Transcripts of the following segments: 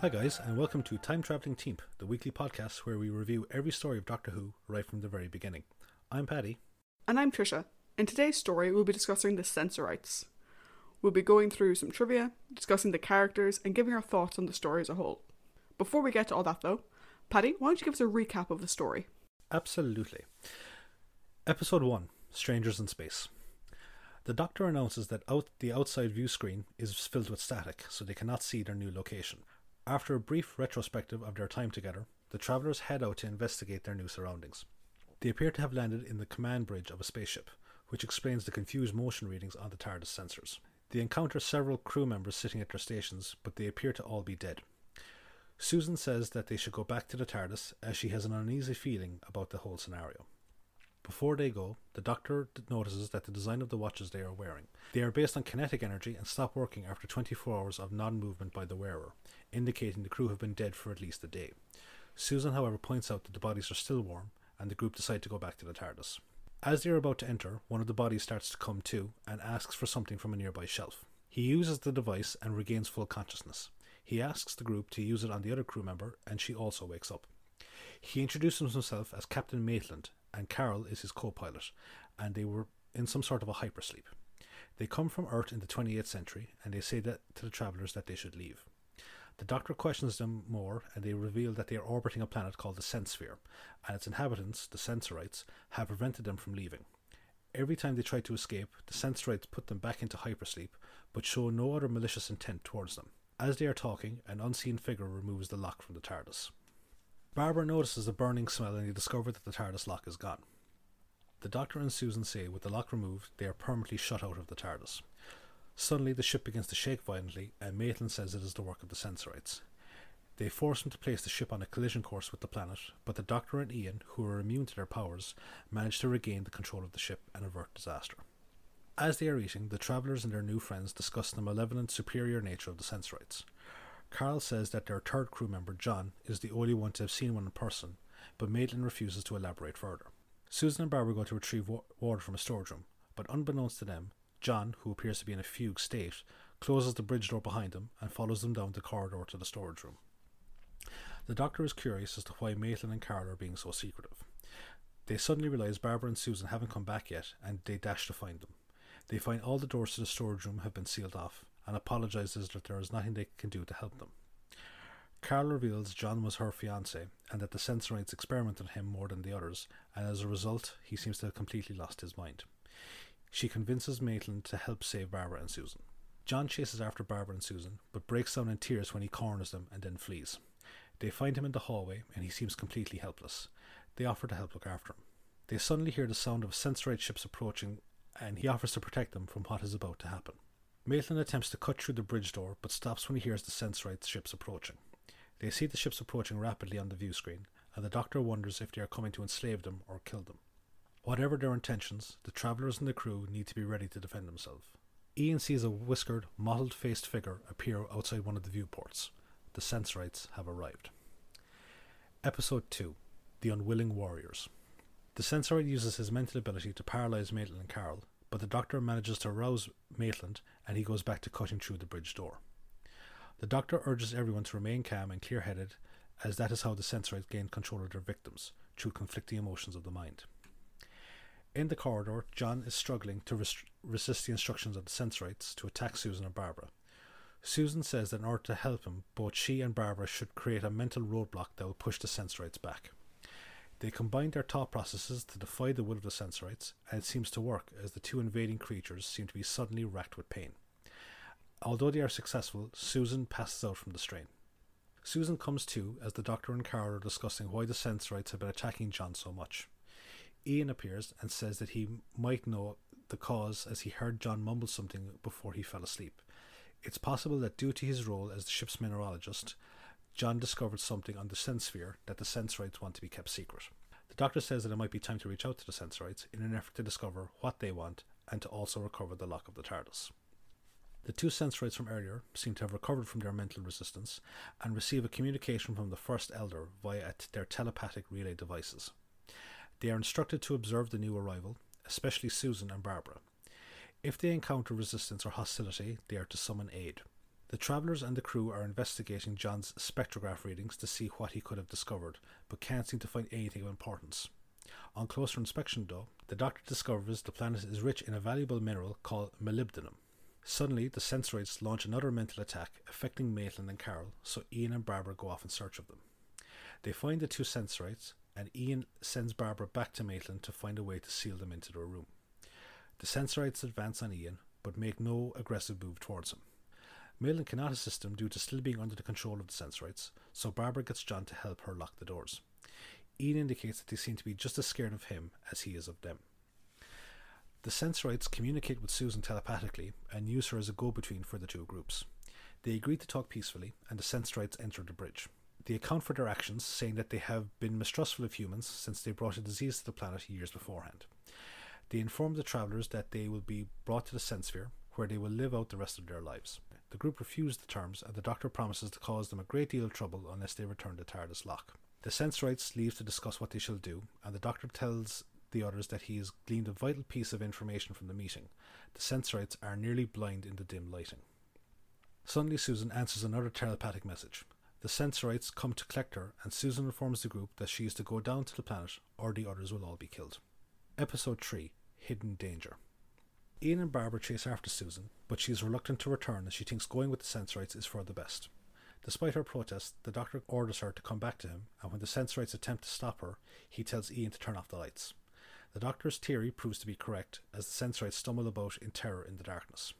Hi, guys, and welcome to Time Traveling Team, the weekly podcast where we review every story of Doctor Who right from the very beginning. I'm Paddy. And I'm Trisha. In today's story, we'll be discussing the Sensorites. We'll be going through some trivia, discussing the characters, and giving our thoughts on the story as a whole. Before we get to all that, though, Paddy, why don't you give us a recap of the story? Absolutely. Episode 1 Strangers in Space. The Doctor announces that out the outside view screen is filled with static, so they cannot see their new location. After a brief retrospective of their time together, the travellers head out to investigate their new surroundings. They appear to have landed in the command bridge of a spaceship, which explains the confused motion readings on the TARDIS sensors. They encounter several crew members sitting at their stations, but they appear to all be dead. Susan says that they should go back to the TARDIS as she has an uneasy feeling about the whole scenario. Before they go, the doctor notices that the design of the watches they are wearing. They are based on kinetic energy and stop working after 24 hours of non movement by the wearer, indicating the crew have been dead for at least a day. Susan, however, points out that the bodies are still warm, and the group decide to go back to the TARDIS. As they are about to enter, one of the bodies starts to come to and asks for something from a nearby shelf. He uses the device and regains full consciousness. He asks the group to use it on the other crew member, and she also wakes up. He introduces himself as Captain Maitland, and Carol is his co pilot, and they were in some sort of a hypersleep. They come from Earth in the 28th century, and they say that to the travellers that they should leave. The Doctor questions them more, and they reveal that they are orbiting a planet called the Sense-Sphere, and its inhabitants, the Sensorites, have prevented them from leaving. Every time they try to escape, the Sensorites put them back into hypersleep, but show no other malicious intent towards them. As they are talking, an unseen figure removes the lock from the TARDIS. Barbara notices a burning smell and they discover that the TARDIS lock is gone. The Doctor and Susan say with the lock removed, they are permanently shut out of the TARDIS. Suddenly, the ship begins to shake violently, and Maitland says it is the work of the Sensorites. They force him to place the ship on a collision course with the planet, but the Doctor and Ian, who are immune to their powers, manage to regain the control of the ship and avert disaster. As they are eating, the travellers and their new friends discuss the malevolent, superior nature of the Sensorites. Carol says that their third crew member, John, is the only one to have seen one in person, but Maitland refuses to elaborate further. Susan and Barbara go to retrieve wa- water from a storage room, but unbeknownst to them, John, who appears to be in a fugue state, closes the bridge door behind him and follows them down the corridor to the storage room. The doctor is curious as to why Maitland and Carol are being so secretive. They suddenly realize Barbara and Susan haven't come back yet, and they dash to find them. They find all the doors to the storage room have been sealed off, and apologizes that there is nothing they can do to help them. Carol reveals John was her fiance, and that the Sensorites experimented on him more than the others, and as a result, he seems to have completely lost his mind. She convinces Maitland to help save Barbara and Susan. John chases after Barbara and Susan, but breaks down in tears when he corners them and then flees. They find him in the hallway, and he seems completely helpless. They offer to help look after him. They suddenly hear the sound of Sensorite ships approaching, and he offers to protect them from what is about to happen. Maitland attempts to cut through the bridge door, but stops when he hears the Sensorite ships approaching. They see the ships approaching rapidly on the view screen, and the Doctor wonders if they are coming to enslave them or kill them. Whatever their intentions, the travellers and the crew need to be ready to defend themselves. Ian sees a whiskered, mottled faced figure appear outside one of the viewports. The Sensorites have arrived. Episode 2 The Unwilling Warriors. The Sensorite uses his mental ability to paralyze Maitland and Carol, but the Doctor manages to rouse Maitland and he goes back to cutting through the bridge door. The Doctor urges everyone to remain calm and clear headed, as that is how the Sensorites gain control of their victims, through conflicting emotions of the mind. In the corridor, John is struggling to res- resist the instructions of the Sensorites to attack Susan and Barbara. Susan says that in order to help him, both she and Barbara should create a mental roadblock that will push the Sensorites back. They combine their thought processes to defy the will of the Sensorites, and it seems to work as the two invading creatures seem to be suddenly racked with pain. Although they are successful, Susan passes out from the strain. Susan comes to as the doctor and Carol are discussing why the Sensorites have been attacking John so much. Ian appears and says that he might know the cause as he heard John mumble something before he fell asleep. It's possible that due to his role as the ship's mineralogist, John discovered something on the Sense-Sphere that the Sensorites want to be kept secret. The doctor says that it might be time to reach out to the Sensorites in an effort to discover what they want and to also recover the lock of the TARDIS. The two Sensorites from earlier seem to have recovered from their mental resistance and receive a communication from the First Elder via their telepathic relay devices. They are instructed to observe the new arrival, especially Susan and Barbara. If they encounter resistance or hostility, they are to summon aid. The travellers and the crew are investigating John's spectrograph readings to see what he could have discovered, but can't seem to find anything of importance. On closer inspection, though, the doctor discovers the planet is rich in a valuable mineral called molybdenum. Suddenly, the Sensorites launch another mental attack, affecting Maitland and Carol, so Ian and Barbara go off in search of them. They find the two Sensorites, and Ian sends Barbara back to Maitland to find a way to seal them into their room. The Sensorites advance on Ian, but make no aggressive move towards him. Maitland cannot assist him due to still being under the control of the Sensorites, so Barbara gets John to help her lock the doors. Ian indicates that they seem to be just as scared of him as he is of them. The Sensorites communicate with Susan telepathically and use her as a go between for the two groups. They agree to talk peacefully, and the Sensorites enter the bridge. They account for their actions, saying that they have been mistrustful of humans since they brought a disease to the planet years beforehand. They inform the travellers that they will be brought to the Sense-Sphere, where they will live out the rest of their lives. The group refuse the terms, and the Doctor promises to cause them a great deal of trouble unless they return the TARDIS lock. The Sensorites leave to discuss what they shall do, and the Doctor tells the others that he has gleaned a vital piece of information from the meeting. The Sensorites are nearly blind in the dim lighting. Suddenly, Susan answers another telepathic message. The Sensorites come to collect her, and Susan informs the group that she is to go down to the planet, or the others will all be killed. Episode 3 Hidden Danger. Ian and Barbara chase after Susan, but she is reluctant to return as she thinks going with the Sensorites is for the best. Despite her protest, the doctor orders her to come back to him, and when the Sensorites attempt to stop her, he tells Ian to turn off the lights. The doctor's theory proves to be correct, as the Sensorites stumble about in terror in the darkness.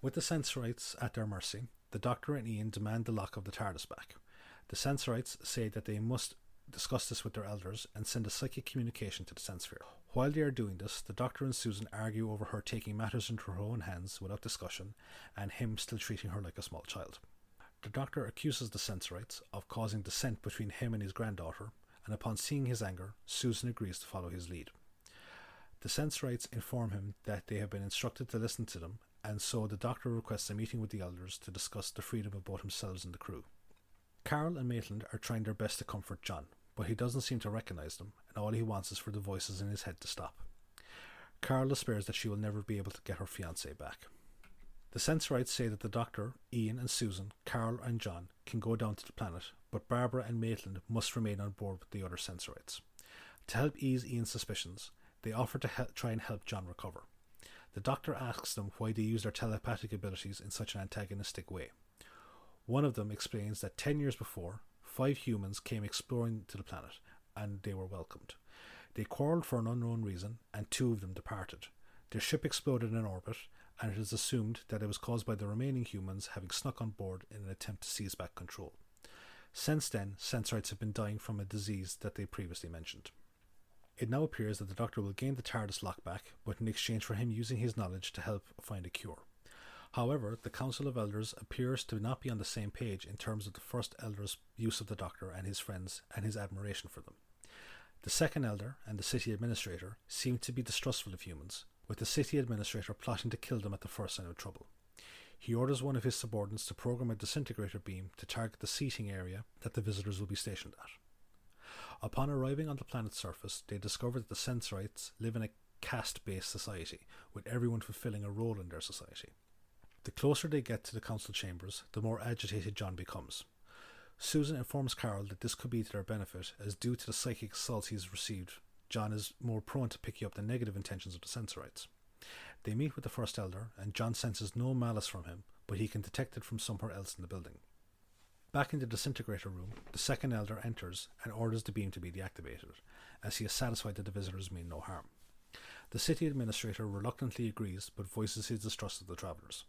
With the Sensorites at their mercy, the doctor and Ian demand the lock of the TARDIS back. The Sensorites say that they must discuss this with their elders and send a psychic communication to the Sense-Sphere. While they are doing this, the doctor and Susan argue over her taking matters into her own hands without discussion, and him still treating her like a small child. The doctor accuses the Sensorites of causing dissent between him and his granddaughter, and upon seeing his anger, Susan agrees to follow his lead. The Sensorites inform him that they have been instructed to listen to them, and so the doctor requests a meeting with the elders to discuss the freedom of both themselves and the crew. Carol and Maitland are trying their best to comfort John, but he doesn't seem to recognize them, and all he wants is for the voices in his head to stop. Carol despairs that she will never be able to get her fiancé back. The Sensorites say that the Doctor, Ian and Susan, Carol and John can go down to the planet, but Barbara and Maitland must remain on board with the other Sensorites. To help ease Ian's suspicions, they offer to help, try and help John recover. The Doctor asks them why they use their telepathic abilities in such an antagonistic way. One of them explains that ten years before, five humans came exploring to the planet, and they were welcomed. They quarrelled for an unknown reason, and two of them departed. Their ship exploded in orbit, and it is assumed that it was caused by the remaining humans having snuck on board in an attempt to seize back control. Since then, Sensorites have been dying from a disease that they previously mentioned. It now appears that the Doctor will gain the TARDIS lockback, but in exchange for him using his knowledge to help find a cure. However, the Council of Elders appears to not be on the same page in terms of the first Elder's use of the Doctor and his friends and his admiration for them. The second Elder and the City Administrator seem to be distrustful of humans, with the City Administrator plotting to kill them at the first sign of trouble. He orders one of his subordinates to program a disintegrator beam to target the seating area that the visitors will be stationed at. Upon arriving on the planet's surface, they discover that the Sensorites live in a caste based society, with everyone fulfilling a role in their society. The closer they get to the council chambers, the more agitated John becomes. Susan informs Carol that this could be to their benefit, as due to the psychic assaults has received, John is more prone to picking up the negative intentions of the Sensorites. They meet with the First Elder, and John senses no malice from him, but he can detect it from somewhere else in the building. Back in the disintegrator room, the Second Elder enters and orders the beam to be deactivated, as he is satisfied that the visitors mean no harm. The city administrator reluctantly agrees, but voices his distrust of the travellers.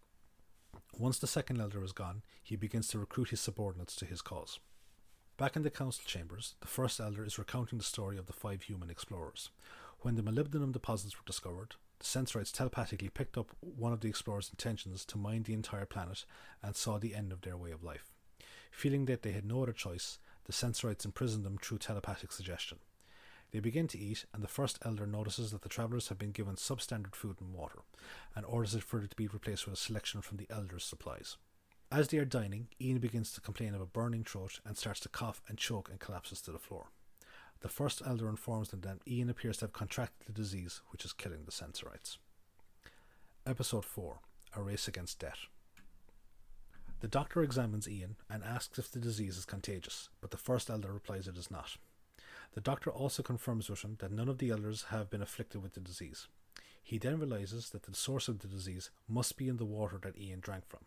Once the second elder is gone, he begins to recruit his subordinates to his cause. Back in the council chambers, the first elder is recounting the story of the five human explorers. When the molybdenum deposits were discovered, the Sensorites telepathically picked up one of the explorers' intentions to mine the entire planet and saw the end of their way of life. Feeling that they had no other choice, the Sensorites imprisoned them through telepathic suggestion. They begin to eat, and the first elder notices that the travellers have been given substandard food and water, and orders it it to be replaced with a selection from the elder's supplies. As they are dining, Ian begins to complain of a burning throat and starts to cough and choke and collapses to the floor. The first elder informs them that Ian appears to have contracted the disease which is killing the Sensorites. Episode 4 A Race Against Death. The doctor examines Ian and asks if the disease is contagious, but the first elder replies it is not. The doctor also confirms with him that none of the elders have been afflicted with the disease. He then realizes that the source of the disease must be in the water that Ian drank from.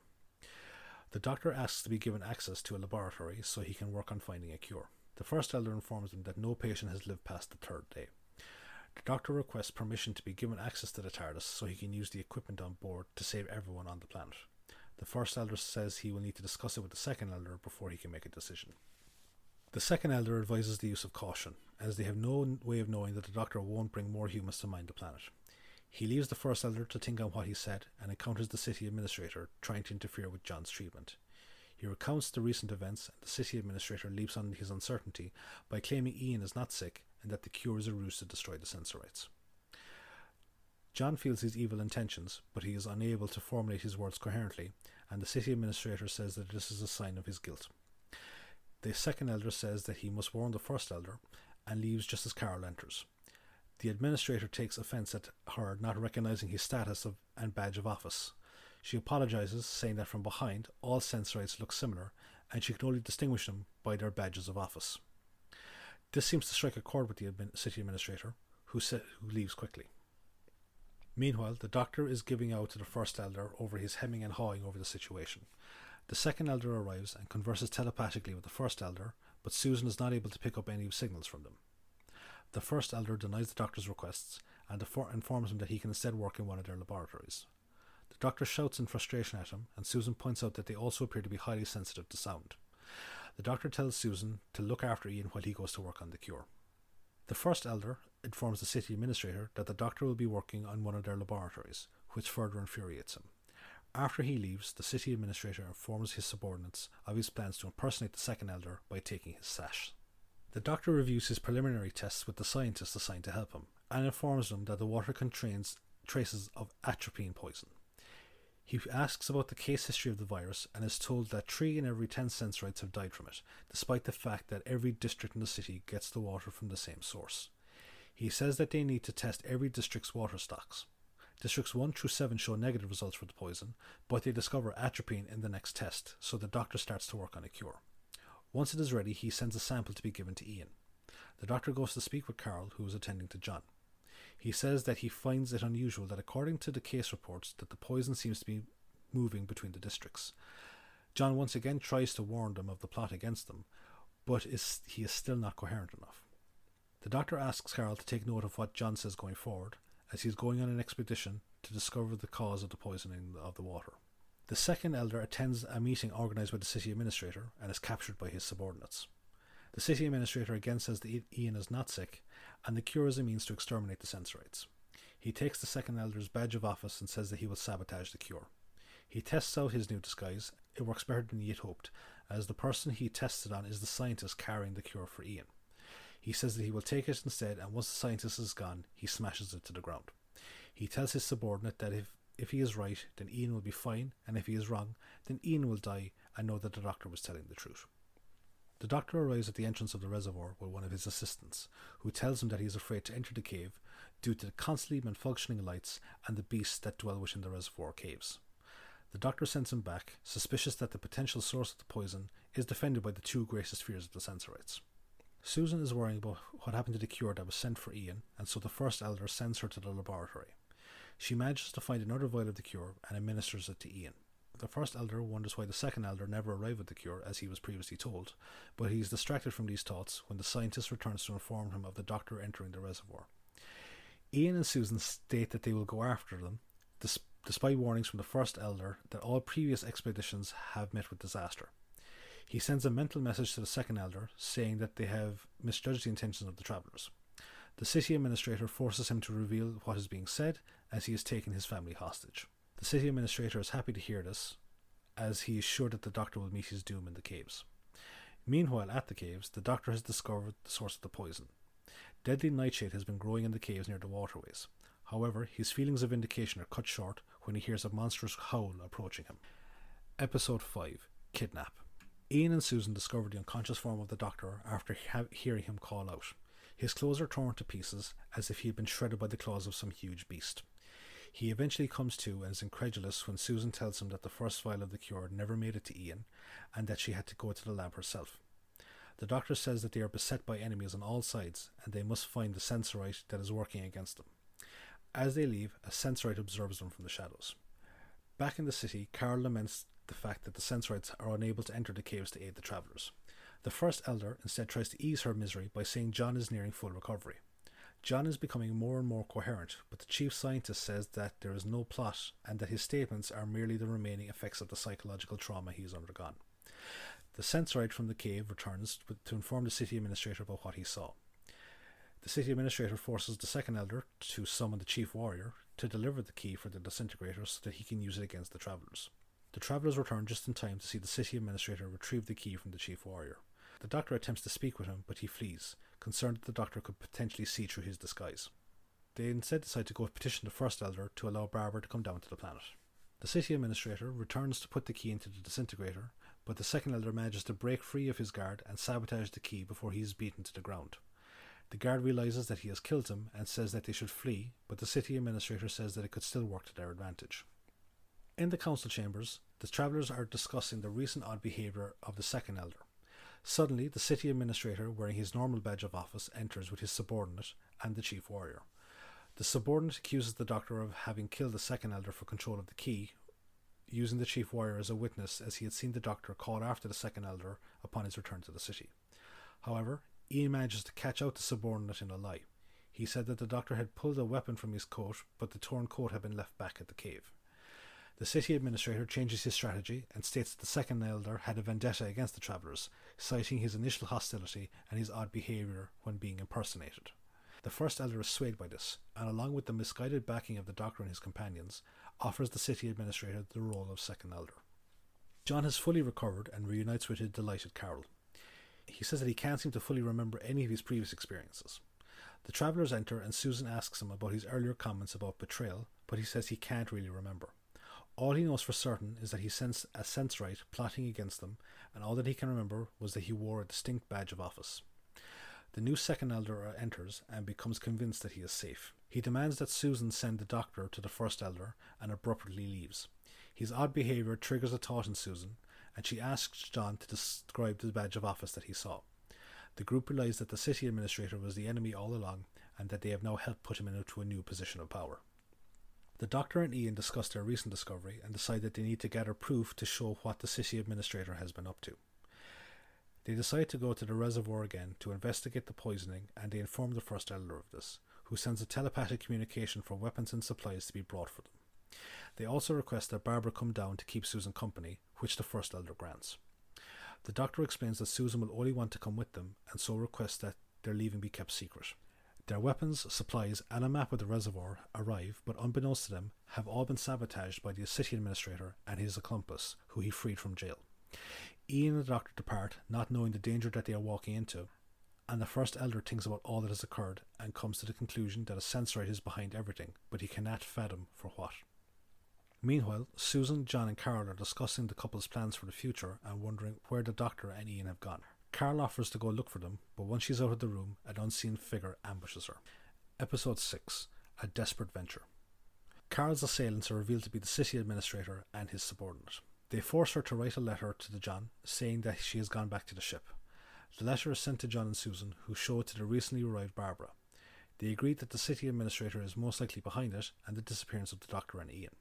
The doctor asks to be given access to a laboratory so he can work on finding a cure. The first elder informs him that no patient has lived past the third day. The doctor requests permission to be given access to the TARDIS so he can use the equipment on board to save everyone on the planet. The first elder says he will need to discuss it with the second elder before he can make a decision. The second elder advises the use of caution, as they have no way of knowing that the doctor won't bring more humans to mind the planet. He leaves the first elder to think on what he said and encounters the city administrator trying to interfere with John's treatment. He recounts the recent events, and the city administrator leaps on his uncertainty by claiming Ian is not sick and that the cure is a ruse to destroy the Sensorites. John feels his evil intentions, but he is unable to formulate his words coherently, and the city administrator says that this is a sign of his guilt. The second elder says that he must warn the first elder and leaves just as Carol enters. The administrator takes offense at her not recognizing his status of, and badge of office. She apologizes, saying that from behind, all Sensorites look similar, and she can only distinguish them by their badges of office. This seems to strike a chord with the admin- city administrator, who, sa- who leaves quickly. Meanwhile, the doctor is giving out to the first elder over his hemming and hawing over the situation. The second elder arrives and converses telepathically with the first elder, but Susan is not able to pick up any signals from them. The first elder denies the doctor's requests and informs him that he can instead work in one of their laboratories. The doctor shouts in frustration at him, and Susan points out that they also appear to be highly sensitive to sound. The doctor tells Susan to look after Ian while he goes to work on the cure. The first elder informs the city administrator that the doctor will be working on one of their laboratories, which further infuriates him. After he leaves, the city administrator informs his subordinates of his plans to impersonate the second elder by taking his sash. The doctor reviews his preliminary tests with the scientists assigned to help him and informs them that the water contains traces of atropine poison. He asks about the case history of the virus and is told that three in every ten Sensorites have died from it, despite the fact that every district in the city gets the water from the same source. He says that they need to test every district's water stocks. Districts 1 through 7 show negative results for the poison, but they discover atropine in the next test, so the doctor starts to work on a cure. Once it is ready, he sends a sample to be given to Ian. The doctor goes to speak with Carol, who is attending to John. He says that he finds it unusual that, according to the case reports, that the poison seems to be moving between the districts. John once again tries to warn them of the plot against them, but is, he is still not coherent enough. The doctor asks Carol to take note of what John says going forward, as he is going on an expedition to discover the cause of the poisoning of the water. The second elder attends a meeting organized by the city administrator and is captured by his subordinates. The city administrator again says that Ian is not sick, and the cure is a means to exterminate the Sensorites. He takes the second elder's badge of office and says that he will sabotage the cure. He tests out his new disguise. It works better than he had hoped, as the person he tested on is the scientist carrying the cure for Ian. He says that he will take it instead, and once the scientist is gone, he smashes it to the ground. He tells his subordinate that if, if he is right, then Ian will be fine, and if he is wrong, then Ian will die and know that the doctor was telling the truth. The doctor arrives at the entrance of the reservoir with one of his assistants, who tells him that he is afraid to enter the cave due to the constantly malfunctioning lights and the beasts that dwell within the reservoir caves. The doctor sends him back, suspicious that the potential source of the poison is defended by the two greatest fears of the Sensorites. Susan is worrying about what happened to the cure that was sent for Ian, and so the first elder sends her to the laboratory. She manages to find another vial of the cure and administers it to Ian. The first elder wonders why the second elder never arrived with the cure, as he was previously told, but he is distracted from these thoughts when the scientist returns to inform him of the doctor entering the reservoir. Ian and Susan state that they will go after them, despite warnings from the first elder that all previous expeditions have met with disaster. He sends a mental message to the second elder, saying that they have misjudged the intentions of the travellers. The city administrator forces him to reveal what is being said, as he has taken his family hostage. The city administrator is happy to hear this, as he is sure that the doctor will meet his doom in the caves. Meanwhile, at the caves, the doctor has discovered the source of the poison. Deadly nightshade has been growing in the caves near the waterways. However, his feelings of vindication are cut short when he hears a monstrous howl approaching him. Episode 5 Kidnap. Ian and Susan discover the unconscious form of the doctor after hearing him call out. His clothes are torn to pieces as if he had been shredded by the claws of some huge beast. He eventually comes to and is incredulous when Susan tells him that the first vial of the cure never made it to Ian and that she had to go to the lab herself. The doctor says that they are beset by enemies on all sides and they must find the sensorite that is working against them. As they leave, a sensorite observes them from the shadows. Back in the city, Carol laments the fact that the sensorites are unable to enter the caves to aid the travellers. The first elder instead tries to ease her misery by saying John is nearing full recovery. John is becoming more and more coherent, but the chief scientist says that there is no plot and that his statements are merely the remaining effects of the psychological trauma he has undergone. The sensorite from the cave returns to inform the city administrator about what he saw. The city administrator forces the second elder to summon the chief warrior to deliver the key for the disintegrator so that he can use it against the travelers. The travelers return just in time to see the city administrator retrieve the key from the chief warrior. The doctor attempts to speak with him, but he flees, concerned that the doctor could potentially see through his disguise. They instead decide to go petition the First Elder to allow Barbara to come down to the planet. The city administrator returns to put the key into the disintegrator, but the Second Elder manages to break free of his guard and sabotage the key before he is beaten to the ground. The guard realizes that he has killed him and says that they should flee, but the city administrator says that it could still work to their advantage. In the council chambers, the travellers are discussing the recent odd behaviour of the Second Elder. Suddenly, the city administrator, wearing his normal badge of office, enters with his subordinate and the chief warrior. The subordinate accuses the doctor of having killed the second elder for control of the key, using the chief warrior as a witness as he had seen the doctor call after the second elder upon his return to the city. However, Ian manages to catch out the subordinate in a lie. He said that the doctor had pulled a weapon from his coat, but the torn coat had been left back at the cave. The city administrator changes his strategy and states that the second elder had a vendetta against the travellers, citing his initial hostility and his odd behaviour when being impersonated. The first elder is swayed by this, and along with the misguided backing of the doctor and his companions, offers the city administrator the role of second elder. John has fully recovered and reunites with his delighted Carol. He says that he can't seem to fully remember any of his previous experiences. The travellers enter and Susan asks him about his earlier comments about betrayal, but he says he can't really remember. All he knows for certain is that he sensed a sensorite plotting against them, and all that he can remember was that he wore a distinct badge of office. The new second elder enters and becomes convinced that he is safe. He demands that Susan send the doctor to the first elder and abruptly leaves. His odd behaviour triggers a thought in Susan, and she asks John to describe the badge of office that he saw. The group realize that the city administrator was the enemy all along and that they have now helped put him into a new position of power. The doctor and Ian discuss their recent discovery and decide that they need to gather proof to show what the city administrator has been up to. They decide to go to the reservoir again to investigate the poisoning and they inform the first elder of this, who sends a telepathic communication for weapons and supplies to be brought for them. They also request that Barbara come down to keep Susan company, which the first elder grants. The doctor explains that Susan will only want to come with them and so requests that their leaving be kept secret. Their weapons, supplies, and a map of the reservoir arrive, but unbeknownst to them, have all been sabotaged by the city administrator and his accomplice, who he freed from jail. Ian and the doctor depart, not knowing the danger that they are walking into, and the first elder thinks about all that has occurred and comes to the conclusion that a sensorite is behind everything, but he cannot fathom for what. Meanwhile, Susan, John, and Carol are discussing the couple's plans for the future and wondering where the doctor and Ian have gone. Carol offers to go look for them, but once she's out of the room, an unseen figure ambushes her. Episode 6 A Desperate Venture. Carol's assailants are revealed to be the city administrator and his subordinate. They force her to write a letter to the John saying that she has gone back to the ship. The letter is sent to John and Susan, who show it to the recently arrived Barbara. They agree that the city administrator is most likely behind it and the disappearance of the doctor and Ian.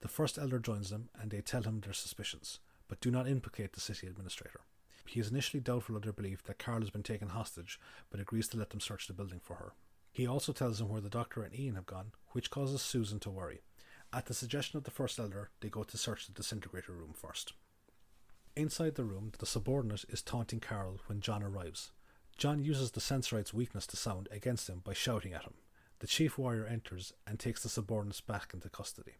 The first elder joins them and they tell him their suspicions, but do not implicate the city administrator. He is initially doubtful of their belief that Carol has been taken hostage, but agrees to let them search the building for her. He also tells them where the doctor and Ian have gone, which causes Susan to worry. At the suggestion of the first elder, they go to search the disintegrator room first. Inside the room, the subordinate is taunting Carol when John arrives. John uses the sensorite's weakness to sound against him by shouting at him. The chief warrior enters and takes the subordinates back into custody.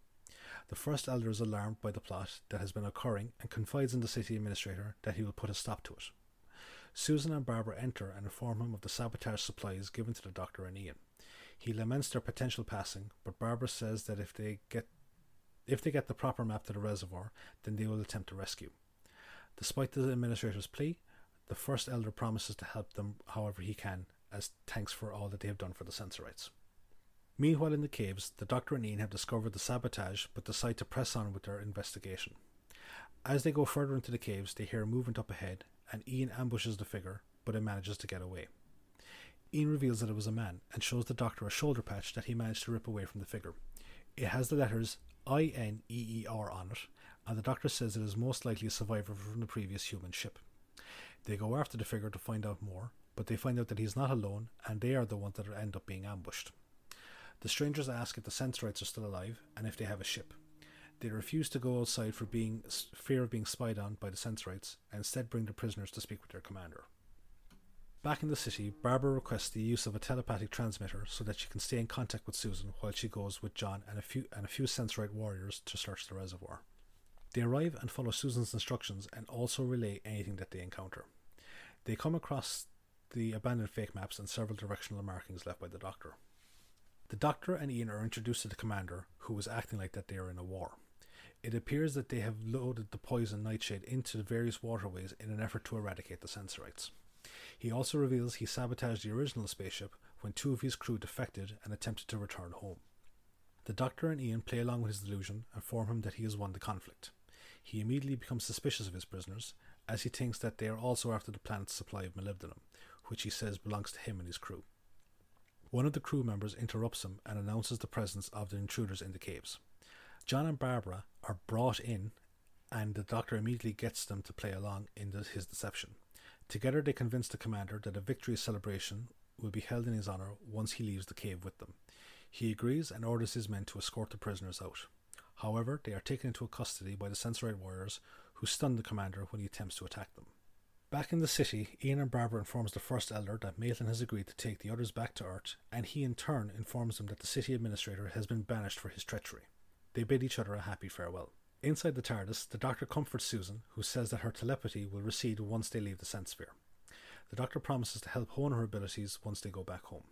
The first elder is alarmed by the plot that has been occurring and confides in the city administrator that he will put a stop to it. Susan and Barbara enter and inform him of the sabotage supplies given to the doctor and Ian. He laments their potential passing, but Barbara says that if they get if they get the proper map to the reservoir, then they will attempt to rescue. Despite the administrator's plea, the first elder promises to help them however he can, as thanks for all that they have done for the sensorites. Meanwhile, in the caves, the Doctor and Ian have discovered the sabotage but decide to press on with their investigation. As they go further into the caves, they hear movement up ahead, and Ian ambushes the figure, but it manages to get away. Ian reveals that it was a man and shows the Doctor a shoulder patch that he managed to rip away from the figure. It has the letters I N E E R on it, and the Doctor says it is most likely a survivor from the previous human ship. They go after the figure to find out more, but they find out that he's not alone, and they are the ones that end up being ambushed. The strangers ask if the Sensorites are still alive and if they have a ship. They refuse to go outside for being fear of being spied on by the Sensorites, and instead bring the prisoners to speak with their commander. Back in the city, Barbara requests the use of a telepathic transmitter so that she can stay in contact with Susan while she goes with John and a few and a few Sensorite warriors to search the reservoir. They arrive and follow Susan's instructions and also relay anything that they encounter. They come across the abandoned fake maps and several directional markings left by the Doctor. The Doctor and Ian are introduced to the commander, who is acting like that they are in a war. It appears that they have loaded the poison nightshade into the various waterways in an effort to eradicate the Sensorites. He also reveals he sabotaged the original spaceship when two of his crew defected and attempted to return home. The Doctor and Ian play along with his delusion and inform him that he has won the conflict. He immediately becomes suspicious of his prisoners, as he thinks that they are also after the planet's supply of molybdenum, which he says belongs to him and his crew. One of the crew members interrupts him and announces the presence of the intruders in the caves. John and Barbara are brought in, and the Doctor immediately gets them to play along in the, his deception. Together, they convince the commander that a victory celebration will be held in his honour once he leaves the cave with them. He agrees and orders his men to escort the prisoners out. However, they are taken into custody by the Sensorite warriors, who stun the commander when he attempts to attack them. Back in the city, Ian and Barbara informs the First Elder that Maitland has agreed to take the others back to Earth, and he in turn informs them that the city administrator has been banished for his treachery. They bid each other a happy farewell. Inside the TARDIS, the Doctor comforts Susan, who says that her telepathy will recede once they leave the sense sphere. The Doctor promises to help hone her abilities once they go back home.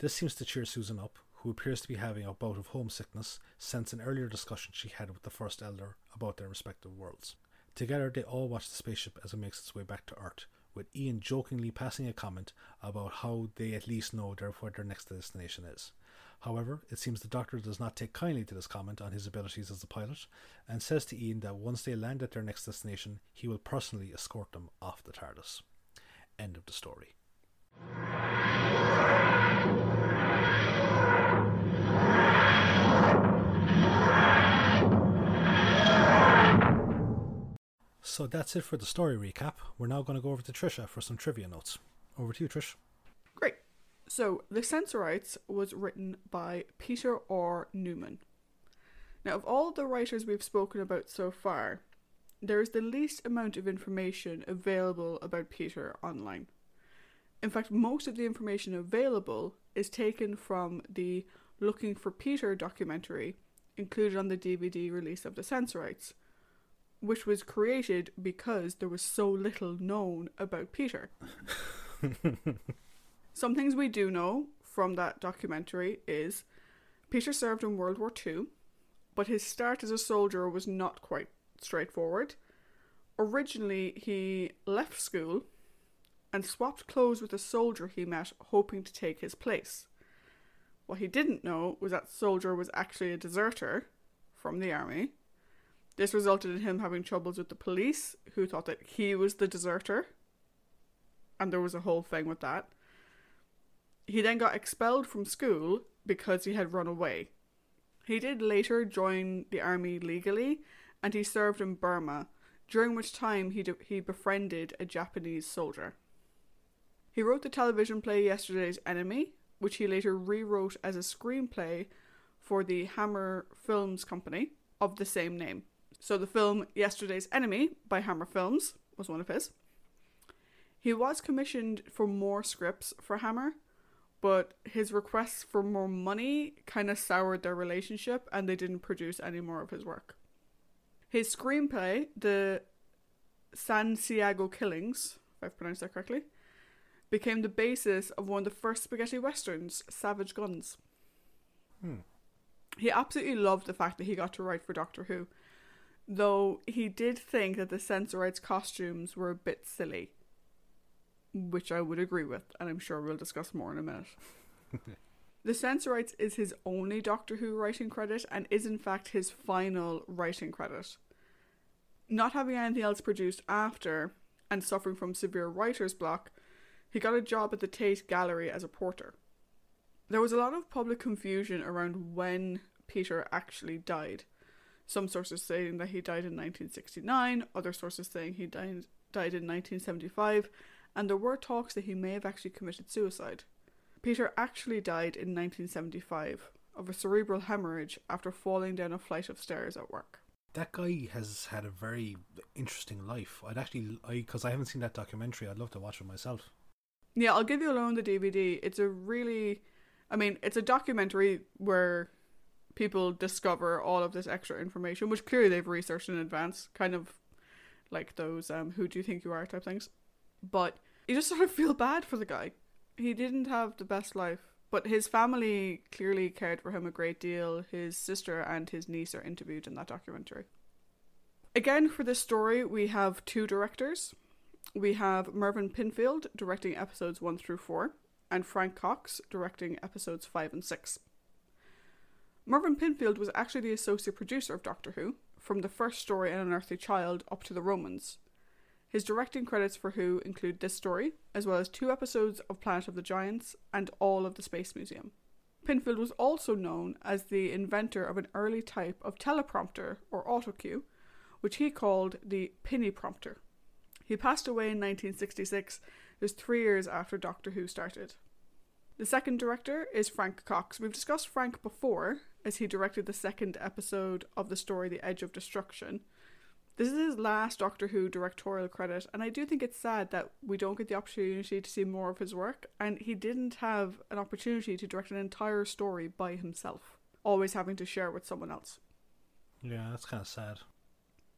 This seems to cheer Susan up, who appears to be having a bout of homesickness since an earlier discussion she had with the First Elder about their respective worlds. Together, they all watch the spaceship as it makes its way back to Earth, with Ian jokingly passing a comment about how they at least know where their next destination is. However, it seems the Doctor does not take kindly to this comment on his abilities as a pilot, and says to Ian that once they land at their next destination, he will personally escort them off the TARDIS. End of the story. So that's it for the story recap. We're now going to go over to Trisha for some trivia notes. Over to you, Trish. Great. So, The Sensorites was written by Peter R. Newman. Now, of all the writers we've spoken about so far, there is the least amount of information available about Peter online. In fact, most of the information available is taken from the Looking for Peter documentary included on the DVD release of The Sensorites which was created because there was so little known about Peter. Some things we do know from that documentary is Peter served in World War II, but his start as a soldier was not quite straightforward. Originally, he left school and swapped clothes with a soldier he met, hoping to take his place. What he didn't know was that soldier was actually a deserter from the army this resulted in him having troubles with the police, who thought that he was the deserter. And there was a whole thing with that. He then got expelled from school because he had run away. He did later join the army legally, and he served in Burma, during which time he, de- he befriended a Japanese soldier. He wrote the television play Yesterday's Enemy, which he later rewrote as a screenplay for the Hammer Films Company of the same name. So the film Yesterday's Enemy by Hammer Films was one of his. He was commissioned for more scripts for Hammer, but his requests for more money kind of soured their relationship and they didn't produce any more of his work. His screenplay, The San Santiago Killings, if I've pronounced that correctly, became the basis of one of the first spaghetti westerns, Savage Guns. Hmm. He absolutely loved the fact that he got to write for Doctor Who though he did think that the Sensorites' costumes were a bit silly, which I would agree with, and I'm sure we'll discuss more in a minute. The Sensorites is his only Doctor Who writing credit and is in fact his final writing credit. Not having anything else produced after and suffering from severe writer's block, he got a job at the Tate Gallery as a porter. There was a lot of public confusion around when Peter actually died. Some sources saying that he died in 1969, other sources saying he died, died in 1975, and there were talks that he may have actually committed suicide. Peter actually died in 1975 of a cerebral hemorrhage after falling down a flight of stairs at work. That guy has had a very interesting life. I'd actually, I because I haven't seen that documentary, I'd love to watch it myself. Yeah, I'll give you a loan the DVD. It's a really, I mean, it's a documentary where people discover all of this extra information, which clearly they've researched in advance, kind of like those um, "Who do you think you are?" type things. But you just sort of feel bad for the guy. He didn't have the best life, but his family clearly cared for him a great deal. His sister and his niece are interviewed in that documentary. Again, for this story, we have two directors. We have Mervyn Pinfield directing episodes 1 through 4, and Frank Cox directing episodes 5 and 6. Mervyn Pinfield was actually the associate producer of Doctor Who, from the first story An Unearthly Child up to the Romans. His directing credits for Who include this story, as well as two episodes of Planet of the Giants and all of the Space Museum. Pinfield was also known as the inventor of an early type of teleprompter or autocue, which he called the Piniprompter. He passed away in 1966, just three years after Doctor Who started. The second director is Frank Cox. We've discussed Frank before, as he directed the second episode of the story The Edge of Destruction. This is his last Doctor Who directorial credit, and I do think it's sad that we don't get the opportunity to see more of his work, and he didn't have an opportunity to direct an entire story by himself, always having to share with someone else. Yeah, that's kind of sad.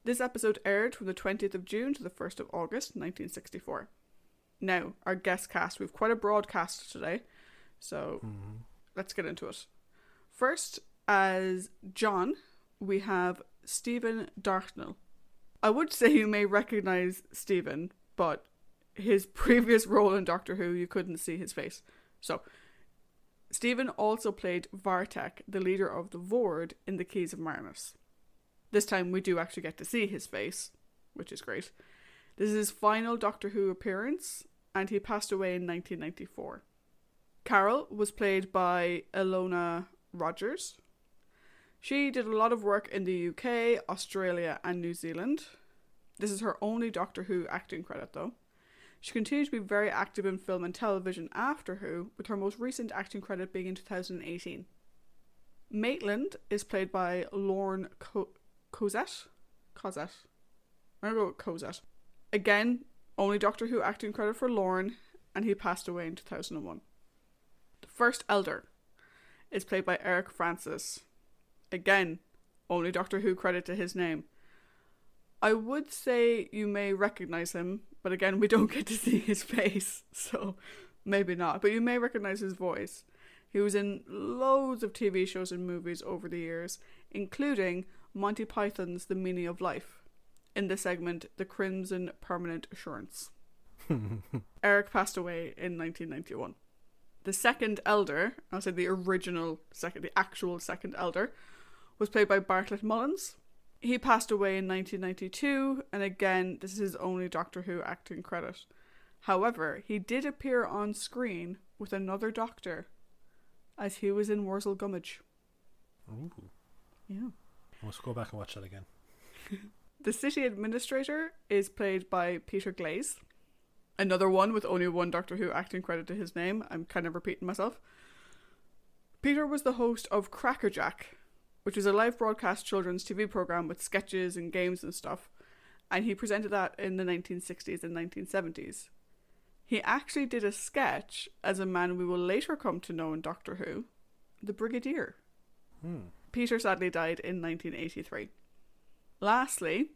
This episode aired from the 20th of June to the 1st of August 1964. Now, our guest cast. We've quite a broad cast today, so Mm-hmm. let's get into it. First, as John, we have Stephen Dartnell. I would say you may recognize Stephen, but his previous role in Doctor Who, you couldn't see his face. So, Stephen also played Yartek, the leader of the Voord in the Keys of Marinus. This time we do actually get to see his face, which is great. This is his final Doctor Who appearance, and he passed away in 1994. Carol was played by Ilona Rogers. She did a lot of work in the UK, Australia, and New Zealand. This is her only Doctor Who acting credit, though. She continued to be very active in film and television after Who, with her most recent acting credit being in 2018. Maitland is played by Lorne Co- Cossette. Cossette. I'm gonna go with Cossette. Again, only Doctor Who acting credit for Lorne, and he passed away in 2001. First Elder is played by Eric Francis. Again, only Doctor Who credit to his name. I would say you may recognize him, but again, we don't get to see his face, so maybe not. But you may recognize his voice. He was in loads of TV shows and movies over the years, including Monty Python's The Meaning of Life, in the segment The Crimson Permanent Assurance. Eric passed away in 1991. The second elder, I'll say the original second, the actual second elder, was played by Bartlett Mullins. He passed away in 1992, and again, this is his only Doctor Who acting credit. However, he did appear on screen with another doctor, as he was in Wurzel Gummidge. Ooh. Yeah. Let's go back and watch that again. The city administrator is played by Peter Glaze. Another one with only one Doctor Who acting credit to his name. I'm kind of repeating myself. Peter was the host of Crackerjack, which is a live broadcast children's TV program with sketches and games and stuff, and he presented that in the 1960s and 1970s. He actually did a sketch as a man we will later come to know in Doctor Who, the Brigadier. Hmm. Peter sadly died in 1983. Lastly,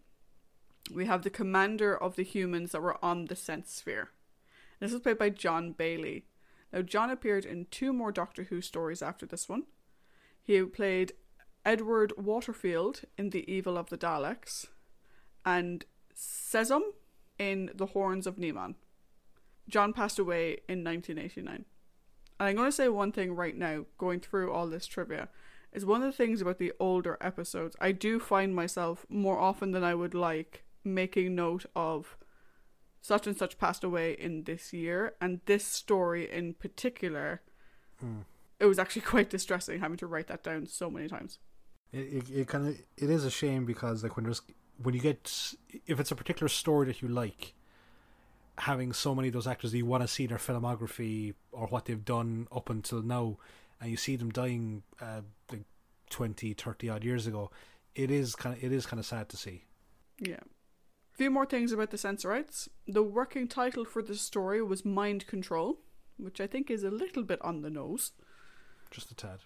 we have the commander of the humans that were on the Sense Sphere. This was played by John Bailey. Now, John appeared in two more Doctor Who stories after this one. He played Edward Waterfield in The Evil of the Daleks and Sezom in The Horns of Nimon. John passed away in 1989. And I'm going to say one thing right now, going through all this trivia, is one of the things about the older episodes, I do find myself more often than I would like making note of such and such passed away in this year, and this story in particular. Hmm. It was actually quite distressing having to write that down so many times. It, it, it kind of it is a shame because like when there's when you get if it's a particular story that you like having so many of those actors that you want to see their filmography or what they've done up until now and you see them dying uh, like 20 30 odd years ago it is kind of it is kind of sad to see Yeah. Few more things about the Sensorites. The working title for the story was Mind Control, which I think is a little bit on the nose. just a tad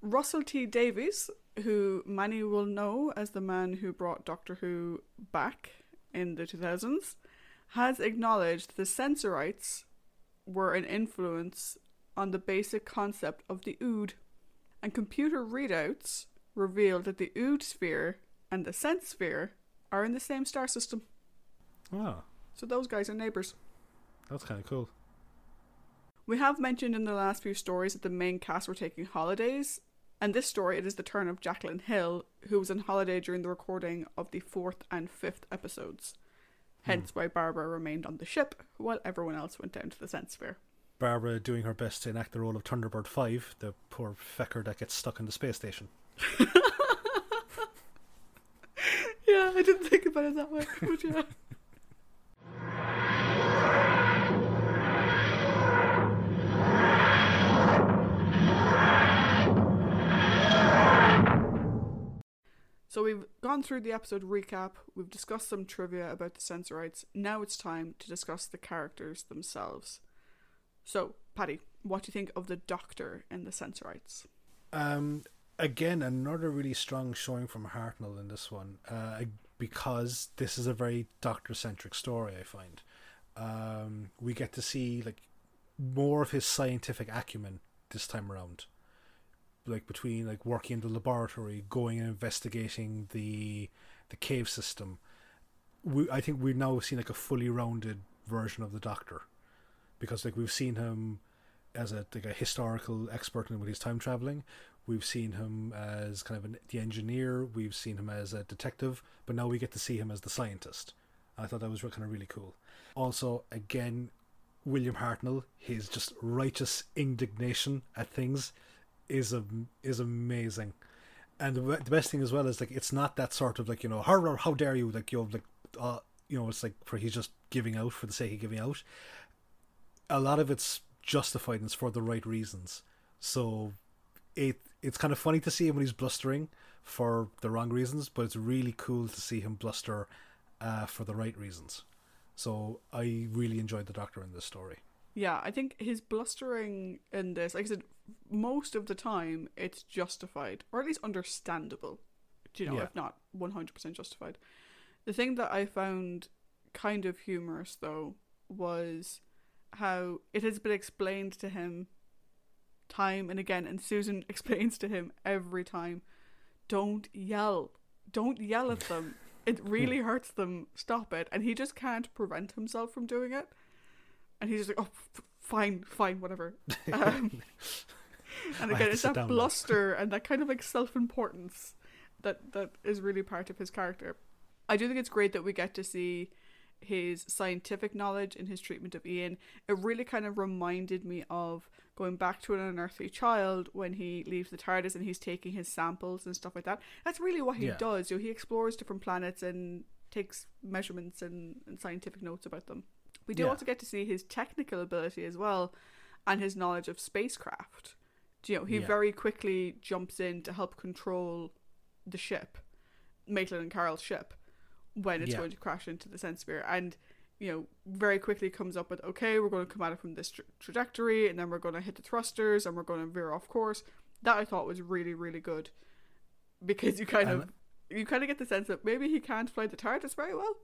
Russell T Davies, who many will know as the man who brought Doctor Who back in the 2000s, has acknowledged the Sensorites were an influence on the basic concept of the Ood. And computer readouts revealed that the Ood sphere and the Sense-Sphere are in the same star system. oh So those guys are neighbours. that's kind of cool We have mentioned in the last few stories that the main cast were taking holidays, and this story it is the turn of Jacqueline Hill, who was on holiday during the recording of the fourth and fifth episodes. Hmm. Hence why Barbara remained on the ship while everyone else went down to the Sense-Sphere. Barbara doing her best to enact the role of Thunderbird 5 the poor fecker that gets stuck in the space station Yeah, I didn't think about it that way, but yeah. So we've gone through the episode recap, we've discussed some trivia about the Sensorites. Now it's time to discuss the characters themselves. So, Paddy, what do you think of the Doctor and the Sensorites? Um, again, another really strong showing from Hartnell in this one, uh, because this is a very doctor-centric story. I find um, we get to see like more of his scientific acumen this time around, like between like working in the laboratory, going and investigating the the cave system. We, I think we've now seen like a fully rounded version of the Doctor, because like we've seen him as a like a historical expert in with his time traveling. We've seen him as kind of an, the engineer. We've seen him as a detective, but now we get to see him as the scientist. I thought that was kind of really cool. Also, again, William Hartnell, his just righteous indignation at things is a, is amazing. And the, the best thing as well is like it's not that sort of like you know how how dare you like you know like uh, you know it's like for he's just giving out for the sake of giving out. A lot of it's justified and it's for the right reasons. So it it's kind of funny to see him when he's blustering for the wrong reasons, but it's really cool to see him bluster uh, for the right reasons. So I really enjoyed the Doctor in this story. Yeah, I think his blustering in this, like I said, most of the time it's justified, or at least understandable. Do you know, Yeah. if not 100% justified. The thing that I found kind of humorous, though, was how it has been explained to him time and again, and Susan explains to him every time don't yell. Don't yell at them. It really hurts them. Stop it. And he just can't prevent himself from doing it. And he's just like, oh, f- fine, fine, whatever. Um, and again, it's that bluster and that kind of like self importance that that is really part of his character. I do think it's great that we get to see his scientific knowledge in his treatment of Ian. It really kind of reminded me of going back to an unearthly child when he leaves the TARDIS and he's taking his samples and stuff like that. That's really what he Yeah. does. You know, he explores different planets and takes measurements and, and scientific notes about them. We do Yeah. also get to see his technical ability as well and his knowledge of spacecraft. You know, he Yeah. very quickly jumps in to help control the ship, Maitland and Carol's ship, when it's going to crash into the Sense-Sphere. And, you know, very quickly comes up with, okay, we're going to come at it from this tra- trajectory, and then we're going to hit the thrusters, and we're going to veer off course. That I thought was really, really good. Because you kind And- of. You kind of get the sense that maybe he can't fly the TARDIS very well.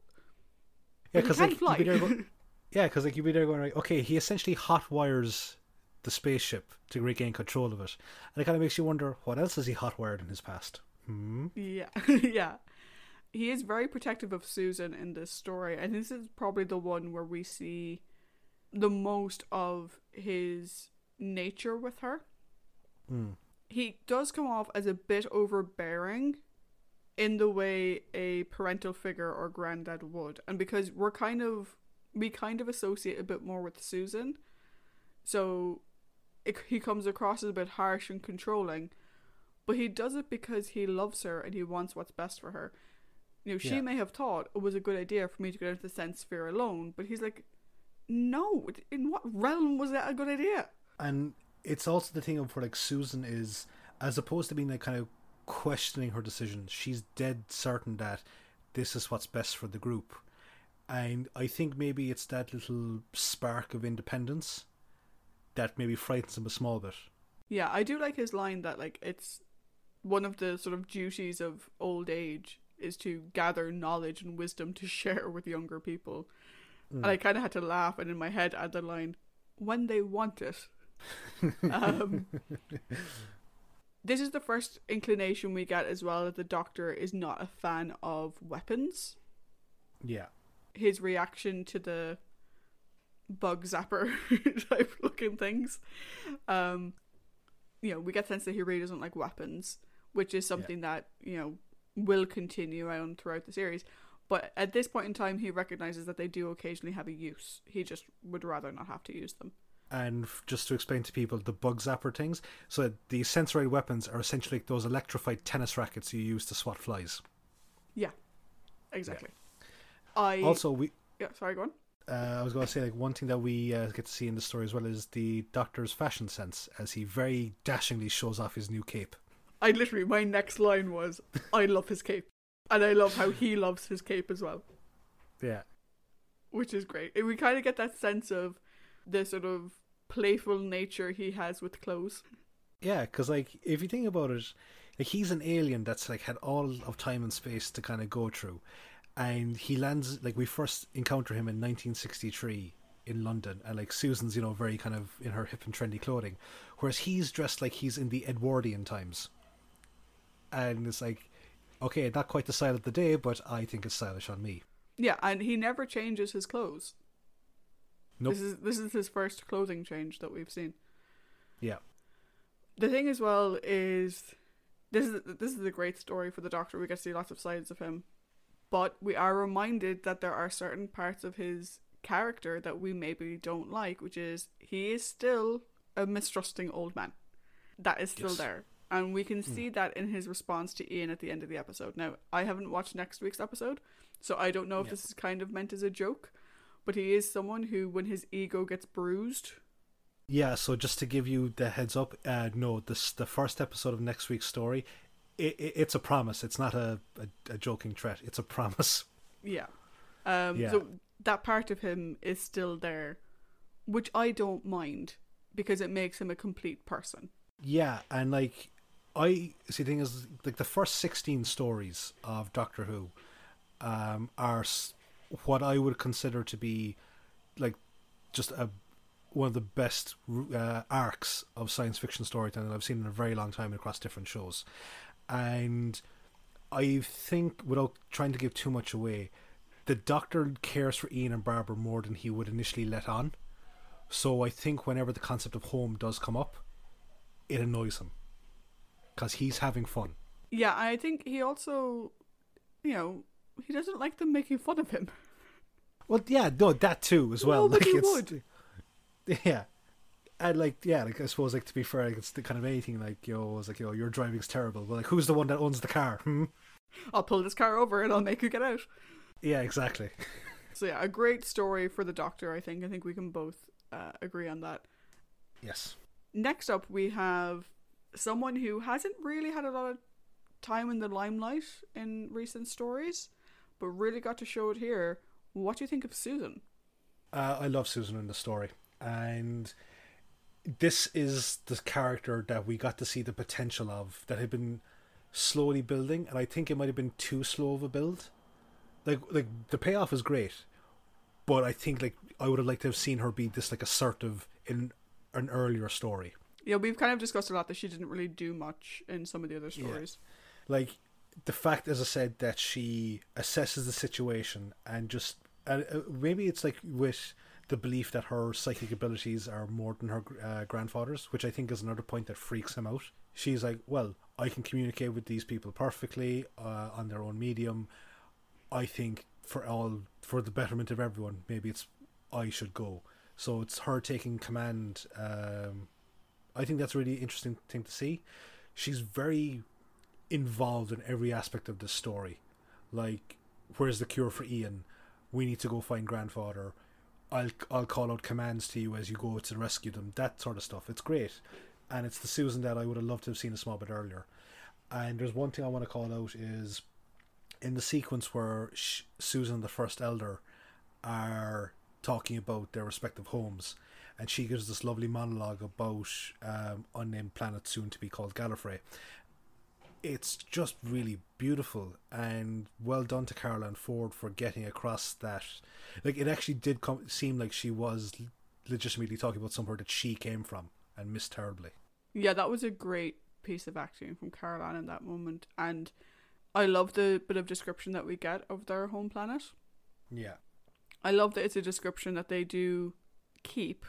Yeah, because like fly. you'd be there go- yeah, because like you'd be there going right. Okay, he essentially hot wires the spaceship to regain control of it, and it kind of makes you wonder what else has he hot wired in his past. Hmm. Yeah, yeah. He is very protective of Susan in this story, and this is probably the one where we see the most of his nature with her. Mm. He does come off as a bit overbearing in the way a parental figure or granddad would. And because we're kind of we kind of associate a bit more with Susan. So it, he comes across as a bit harsh and controlling, but he does it because he loves her and he wants what's best for her. You know, she Yeah. may have thought it was a good idea for me to go into the Sense-Sphere alone, but he's like, no, in what realm was that a good idea? and it's also the thing of where like Susan is as opposed to being like kind of questioning her decisions, she's dead certain that this is what's best for the group. And I think maybe it's that little spark of independence that maybe frightens him a small bit. Yeah, I do like his line that like it's one of the sort of duties of old age is to gather knowledge and wisdom to share with younger people. And I kind of had to laugh and in my head add the line when they want it. um, this is the first inclination we get as well that the doctor is not a fan of weapons. Yeah. His reaction to the bug zapper type looking things. Um, you know, we get the sense that he really doesn't like weapons, which is something that, you know, will continue on throughout the series. But at this point in time, he recognizes that they do occasionally have a use. He just would rather not have to use them. And just to explain to people the bug zapper things, so the sensory weapons are essentially those electrified tennis rackets you use to swat flies. Yeah, exactly. I Also, we yeah. Sorry, go on. uh, I was going to say like one thing that we uh, get to see in the story as well is the Doctor's fashion sense, as he very dashingly shows off his new cape. I literally my next line was, "I love his cape," and I love how he loves his cape as well, Yeah, which is great. And we kind of get that sense of the sort of playful nature he has with clothes. yeah, because like if you think about it, like he's an alien that's like had all of time and space to kind of go through, and he lands like we first encounter him in 1963 in London, and like Susan's you know very kind of in her hip and trendy clothing, whereas he's dressed like he's in the Edwardian times, and it's like. Okay, not quite the style of the day, but I think it's stylish on me. Yeah, and he never changes his clothes. Nope. This is this is his first clothing change that we've seen. Yeah. The thing as well is this is this is a great story for the Doctor. We get to see lots of sides of him, but we are reminded that there are certain parts of his character that we maybe don't like, which is he is still a mistrusting old man. That is still Yes. there. And we can see that in his response to Ian at the end of the episode. Now, I haven't watched next week's episode, so I don't know if Yeah. this is kind of meant as a joke, but he is someone who, when his ego gets bruised, Yeah, so just to give you the heads up, uh, no, this the first episode of next week's story. It, it, it's a promise. It's not a, a, a joking threat. It's a promise. Yeah. Um, Yeah. So that part of him is still there, which I don't mind because it makes him a complete person. Yeah, and like I see, the thing is, like the first sixteen stories of Doctor Who, um, are what I would consider to be like just a one of the best uh, arcs of science fiction storytelling I've seen in a very long time across different shows, and I think without trying to give too much away, the Doctor cares for Ian and Barbara more than he would initially let on. So I think whenever the concept of home does come up, it annoys him because he's having fun. Yeah, I think he also, you know, he doesn't like them making fun of him. Well, yeah, no, that too as well. Nobody like it's, would. Yeah, and like yeah, like I suppose like to be fair, like, it's the kind of anything like yo, it's like yo, your driving's terrible. But like who's the one that owns the car? Hmm? I'll pull this car over and I'll make you get out. Yeah, exactly. So yeah, a great story for the Doctor. I think. I think we can both uh, agree on that. Yes. Next up, we have someone who hasn't really had a lot of time in the limelight in recent stories, but really got to show it here. What do you think of Susan? Uh, I love Susan in the story, and this is the character that we got to see the potential of that had been slowly building, and I think it might have been too slow of a build. Like, like the payoff is great, but I think like I would have liked to have seen her be this like assertive in an earlier story. Yeah, we've kind of discussed a lot that she didn't really do much in some of the other stories. like the fact as i said that she assesses the situation and just uh, maybe it's like with the belief that her psychic abilities are more than her uh, grandfather's, which I think is another point that freaks him out. She's like, well, I can communicate with these people perfectly uh, on their own medium. I think for all for the betterment of everyone, maybe it's I should go. So it's her taking command. Um, I think that's a really interesting thing to see. She's very involved in every aspect of the story. Like, where's the cure for Ian? We need to go find grandfather. I'll I'll call out commands to you as you go to rescue them. That sort of stuff. It's great, and it's the Susan that I would have loved to have seen a small bit earlier. And there's one thing I want to call out is in the sequence where Susan the First Elder are talking about their respective homes, and she gives this lovely monologue about um, unnamed planet soon to be called Gallifrey. It's just really beautiful and well done to Carole Ann Ford for getting across that. Like it actually did come, seem like she was legitimately talking about somewhere that she came from and missed terribly. Yeah, that was a great piece of acting from Carole Ann in that moment, and I love the bit of description that we get of their home planet. Yeah. I love that it's a description that they do keep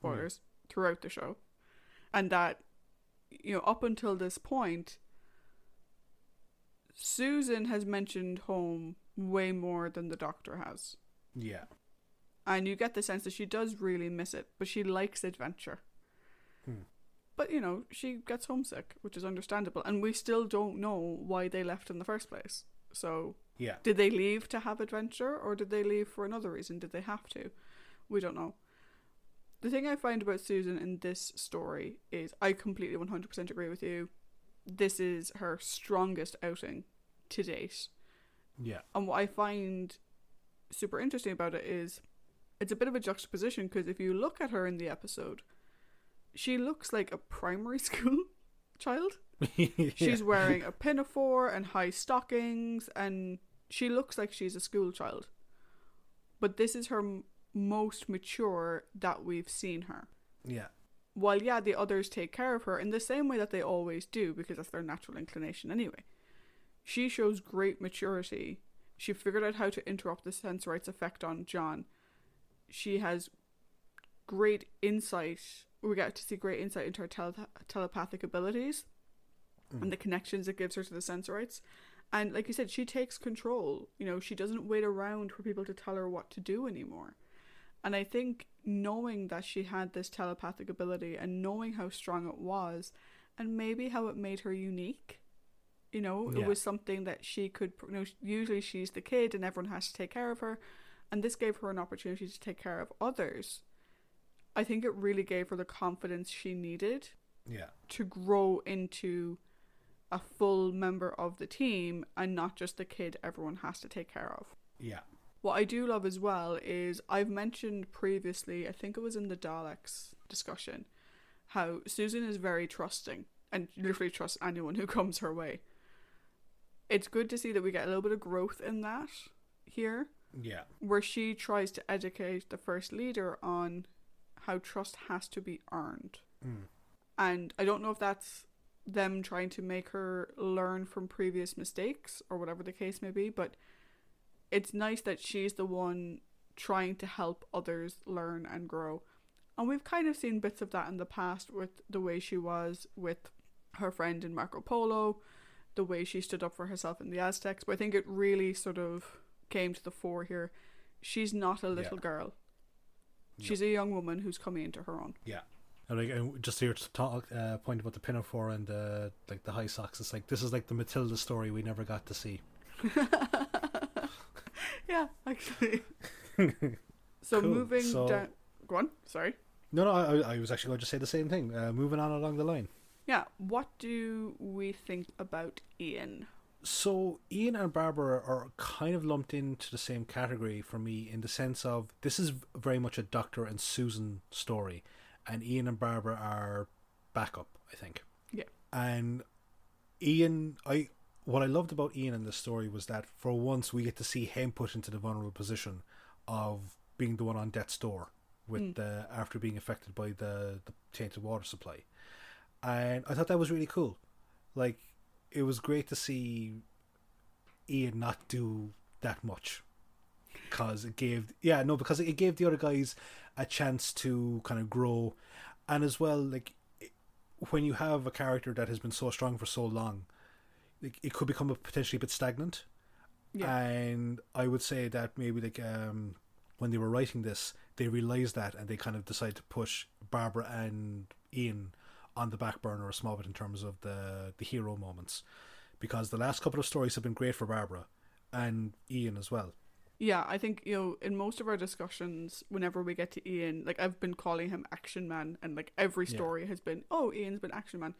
spoilers mm. throughout the show, and that you know up until this point, Susan has mentioned home way more than the Doctor has. Yeah, and you get the sense that she does really miss it, but she likes adventure. Hmm. But you know, she gets homesick, which is understandable, and we still don't know why they left in the first place. So yeah. Did they leave to have adventure or did they leave for another reason? Did they have to? We don't know. The thing I find about Susan in this story is I completely 100% agree with you. This is her strongest outing to date. Yeah. And what I find super interesting about it is it's a bit of a juxtaposition because if you look at her in the episode, she looks like a primary school child. yeah. She's wearing a pinafore and high stockings and she looks like she's a school child. But this is her most mature that we've seen her. Yeah. While, yeah, the others take care of her in the same way that they always do, because that's their natural inclination anyway. She shows great maturity. She figured out how to interrupt the Sensorites' effect on John. She has great insight. We get to see great insight into her tele- telepathic abilities mm. and the connections it gives her to the Sensorites. And like you said, she takes control. You know, she doesn't wait around for people to tell her what to do anymore. And I think knowing that she had this telepathic ability and knowing how strong it was, and maybe how it made her unique, you know, yeah. it was something that she could, you know, usually she's the kid and everyone has to take care of her. And this gave her an opportunity to take care of others. I think it really gave her the confidence she needed. Yeah. To grow into a full member of the team and not just the kid everyone has to take care of. Yeah. What I do love as well is I've mentioned previously, I think it was in the Daleks discussion, how Susan is very trusting and literally trusts anyone who comes her way. It's good to see that we get a little bit of growth in that here. Yeah. Where she tries to educate the first leader on how trust has to be earned. Mm. And I don't know if that's them trying to make her learn from previous mistakes or whatever the case may be, but it's nice that she's the one trying to help others learn and grow. And we've kind of seen bits of that in the past with the way she was with her friend in Marco Polo, the way she stood up for herself in the Aztecs. But I think it really sort of came to the fore here. She's not a little yeah. girl. She's a young woman who's coming into her own. Yeah. And like and just here to talk uh, point about the pinafore and the like the high socks. It's like this is like the Matilda story we never got to see. yeah, actually. so cool. moving so, down. Go on. Sorry. No, no. I, I was actually going to say the same thing. Uh, moving on along the line. Yeah. What do we think about Ian? So Ian and Barbara are kind of lumped into the same category for me in the sense of this is very much a Doctor and Susan story and Ian and Barbara are backup, I think. Yeah. And Ian, I what I loved about Ian in this story was that for once we get to see him put into the vulnerable position of being the one on death's door with mm. the after being affected by the the tainted water supply, and I thought that was really cool. Like, it was great to see Ian not do that much. because it gave yeah no because it gave the other guys a chance to kind of grow, and as well like when you have a character that has been so strong for so long, like, it could become a potentially a bit stagnant. Yeah. And I would say that maybe like um, when they were writing this, they realized that and they kind of decided to push Barbara and Ian on the back burner a small bit in terms of the the hero moments, because the last couple of stories have been great for Barbara and Ian as well. Yeah, I think you know in most of our discussions, whenever we get to Ian, like I've been calling him Action Man, and like every Yeah. story has been, oh, Ian's been Action Man.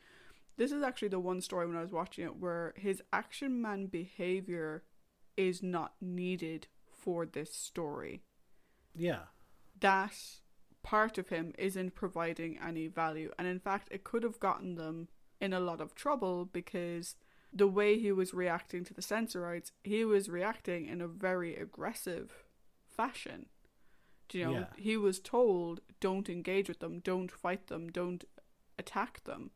This is actually the one story when I was watching it where his Action Man behavior is not needed for this story. Yeah, That part of him isn't providing any value, and in fact, it could have gotten them in a lot of trouble because the way he was reacting to the Sensorites, he was reacting in a very aggressive fashion. Do you know? Yeah. He was told, don't engage with them, don't fight them, don't attack them.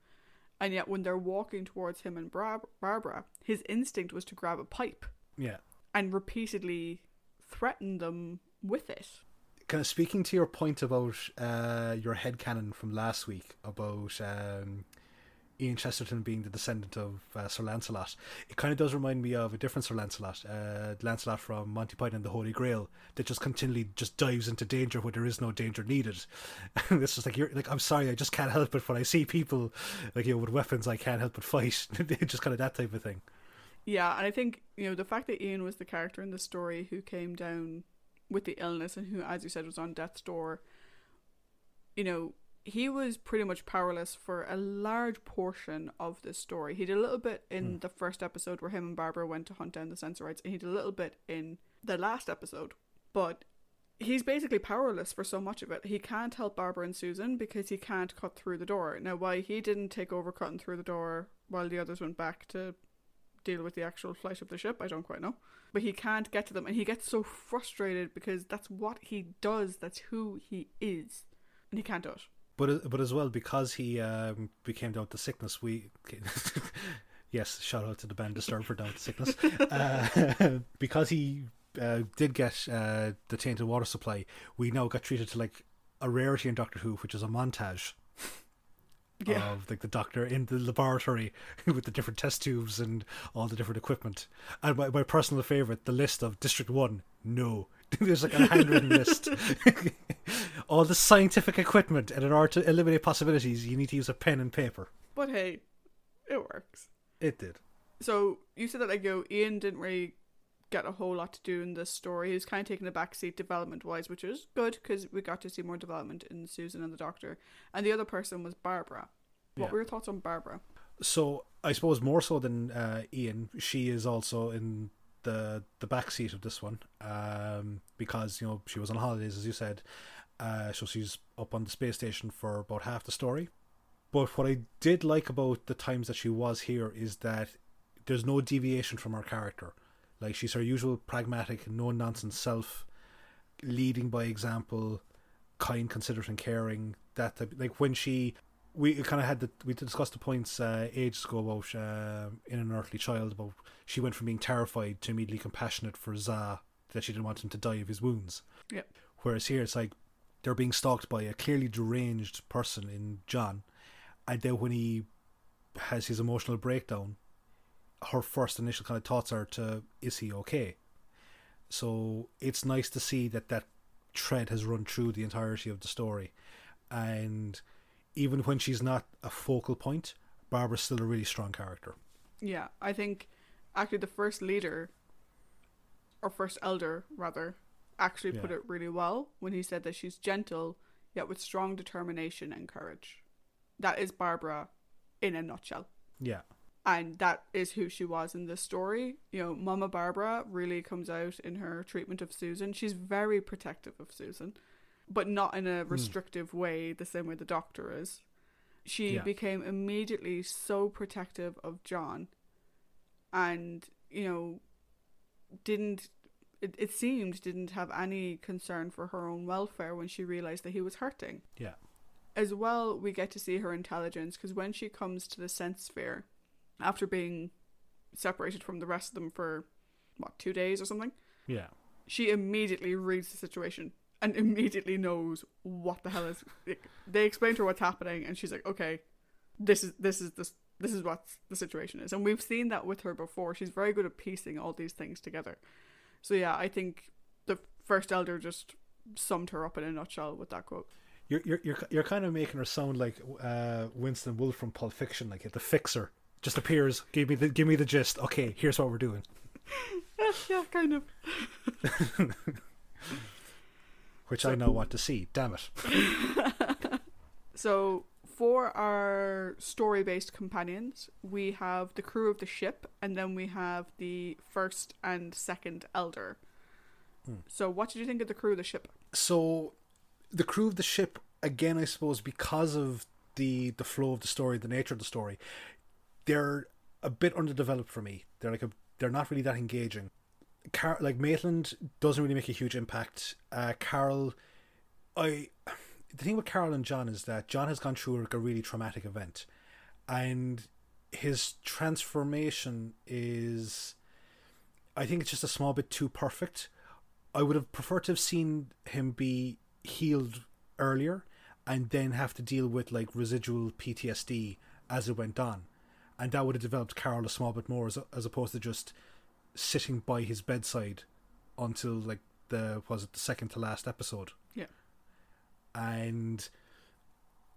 And yet, when they're walking towards him and Bra- Barbara, his instinct was to grab a pipe yeah. and repeatedly threaten them with it. kind of speaking to your point about uh, your headcanon from last week about um, Ian Chesterton being the descendant of uh, Sir Lancelot, it kind of does remind me of a different Sir Lancelot, uh, Lancelot from Monty Python and the Holy Grail, that just continually just dives into danger where there is no danger needed. And it's just like you're like, I'm sorry, I just can't help it when I see people like you know with weapons, I can't help but fight. just kind of that type of thing. Yeah, and I think, you know, the fact that Ian was the character in the story who came down with the illness and who, as you said, was on death's door, you know, he was pretty much powerless for a large portion of this story. He did a little bit in hmm. the first episode where him and Barbara went to hunt down the Sensorites, and he did a little bit in the last episode. But he's basically powerless for so much of it. He can't help Barbara and Susan because he can't cut through the door. Now, why he didn't take over cutting through the door while the others went back to deal with the actual flight of the ship, I don't quite know. But he can't get to them, and he gets so frustrated because that's what he does. That's who he is, and he can't do it. But but as well because he um, became down to sickness, we yes, shout out to the band Disturbed for down to sickness. uh, because he uh, did get uh, the tainted water supply, we now got treated to like a rarity in Doctor Who, which is a montage Yeah. of like the doctor in the laboratory with the different test tubes and all the different equipment. And my, my personal favorite, the list of District One. No, there's like a handwritten list. all the scientific equipment, and in order to eliminate possibilities, you need to use a pen and paper. But hey, it works. It did. So you said that like yo, Ian didn't really get a whole lot to do in this story. He was kind of taking a backseat development wise, which is good because we got to see more development in Susan and the Doctor. And the other person was Barbara. What Yeah. were your thoughts on Barbara? So I suppose more so than uh, Ian, she is also in the the back seat of this one um, because you know she was on holidays, as you said. Uh, so she's up on the space station for about half the story. But what I did like about the times that she was here is that there's no deviation from her character. Like she's her usual pragmatic, no nonsense self, leading by example, kind, considerate, and caring. That type, like when she we kind of had the we discussed the points uh, ages ago about uh, in an earthly child about she went from being terrified to immediately compassionate for Za that she didn't want him to die of his wounds. Yep. Whereas here it's like they're being stalked by a clearly deranged person in John, and then when he has his emotional breakdown, her first initial kind of thoughts are to is he okay? So it's nice to see that that thread has run through the entirety of the story, and even when she's not a focal point, Barbara's still a really strong character. Yeah, I think actually the first leader, or first elder rather, actually put it really well when he said that she's gentle yet with strong determination and courage. That is Barbara in a nutshell. Yeah, And that is who she was in this story. You know, Mama Barbara really comes out in her treatment of Susan. She's very protective of Susan, but not in a hmm. restrictive way, the same way the doctor is. She Yeah. became immediately so protective of John and, you know, didn't it, it seemed didn't have any concern for her own welfare when she realized that he was hurting. Yeah, as well we get to see her intelligence because when she comes to the Sense-Sphere after being separated from the rest of them for what two days or something? Yeah, she immediately reads the situation and immediately knows what the hell is. Like, they explain to her what's happening, and she's like, "Okay, this is this is this this is what the situation is." And we've seen that with her before. She's very good at piecing all these things together. So yeah, I think the first elder just summed her up in a nutshell with that quote. You're you're you're, you're kind of making her sound like uh, Winston Wolfe from Pulp Fiction, like the fixer just appears. Give me the give me the gist. Okay, here's what we're doing. yeah, yeah, kind of. Which so, I know want to see. Damn it. so for our story-based companions, we have the crew of the ship, and then we have the first and second elder. Hmm. So, what did you think of the crew of the ship? So, the crew of the ship, again, I suppose, because of the the flow of the story, the nature of the story, they're a bit underdeveloped for me. They're like a, they're not really that engaging. Car- like Maitland doesn't really make a huge impact. Uh, Carol, I the thing with Carol and John is that John has gone through like a really traumatic event, and his transformation is, I think it's just a small bit too perfect. I would have preferred to have seen him be healed earlier, and then have to deal with like residual PTSD as it went on and that would have developed Carol a small bit more as, as opposed to just sitting by his bedside until like the was it the second to last episode. Yeah, and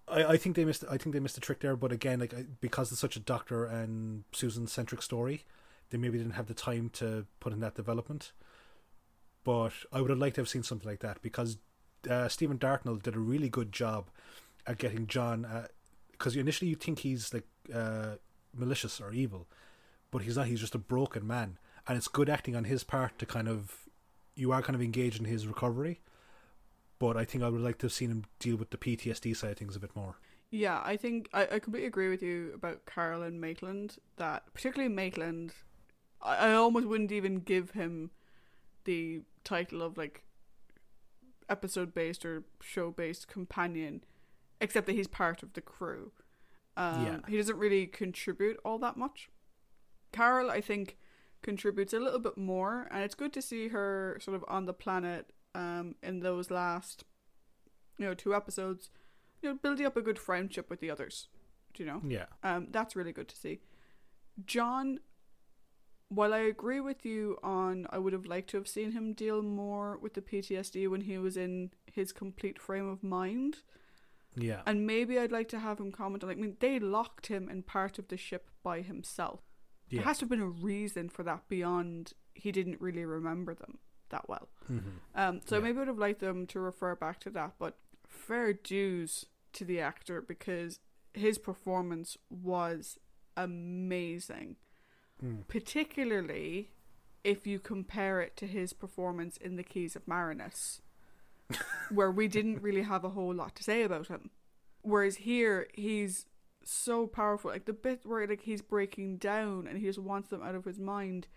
I I think they missed I think they missed a trick there. But again, like because it's such a Doctor and Susan centric story, they maybe didn't have the time to put in that development. But I would have liked to have seen something like that because uh, Stephen Dartnell did a really good job at getting John. Because uh, initially you think he's like uh, malicious or evil, but he's not. He's just a broken man, and it's good acting on his part to kind of you are kind of engaged in his recovery. But I think I would like to have seen him deal with the PTSD side of things a bit more. Yeah, I think I, I completely agree with you about Carol and Maitland. That particularly Maitland, I, I almost wouldn't even give him the title of like episode based or show based companion, except that he's part of the crew. Um, yeah. He doesn't really contribute all that much. Carol, I think, contributes a little bit more, and it's good to see her sort of on the planet um, in those last, you know, two episodes, you know, building up a good friendship with the others. Do you know? Yeah. Um, that's really good to see. John, while I agree with you on, I would have liked to have seen him deal more with the PTSD when he was in his complete frame of mind. Yeah. And maybe I'd like to have him comment on like I mean they locked him in part of the ship by himself. Yeah. There has to have been a reason for that beyond he didn't really remember them that well. Mm-hmm. Um, so yeah. maybe I would have liked them to refer back to that, but fair dues to the actor because his performance was amazing. Mm. Particularly if you compare it to his performance in The Keys of Marinus where we didn't really have a whole lot to say about him. Whereas here, he's so powerful. Like the bit where like he's breaking down and he just wants them out of his mind.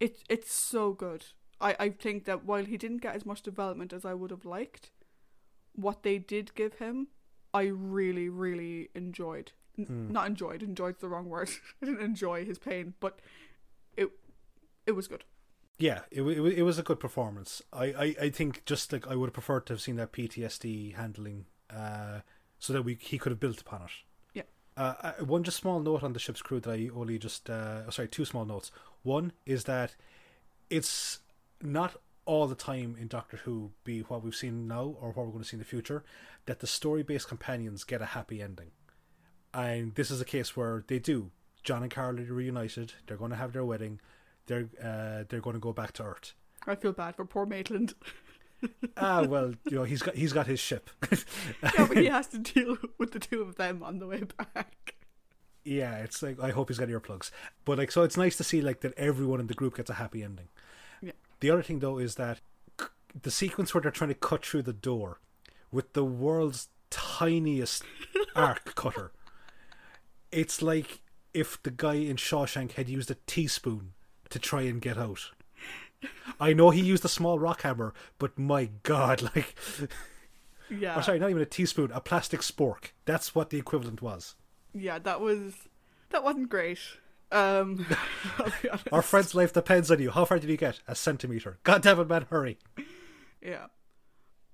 It it's so good. I, I think that while he didn't get as much development as I would have liked, what they did give him, I really, really enjoyed. N- Not enjoyed. Enjoyed's the wrong word. I didn't enjoy his pain, but it it was good yeah, it, it, it was a good performance. I, I, I think just like I would have preferred to have seen that PTSD handling, uh, so that we he could have built upon it. Uh, uh, one just small note on the ship's crew that I only just uh, sorry two small notes. One is that it's not all the time in Doctor Who be what we've seen now or what we're going to see in the future that the story based companions get a happy ending, and this is a case where they do. John and Carol are reunited. They're going to have their wedding they're uh, they're going to go back to Earth. I feel bad for poor Maitland. ah well, you know he's got he's got his ship. yeah, but he has to deal with the two of them on the way back. Yeah, it's like I hope he's got earplugs. But like, so it's nice to see like that everyone in the group gets a happy ending. Yeah. The other thing though is that the sequence where they're trying to cut through the door with the world's tiniest arc cutter. It's like if the guy in Shawshank had used a teaspoon to try and get out. I know he used a small rock hammer, but my god, like Yeah. Or sorry, not even a teaspoon, a plastic spork. That's what the equivalent was. Yeah, that was that wasn't great. Um, I'll be. Our friend's life depends on you. How far did you get? A centimeter. God damn it, man, hurry. Yeah.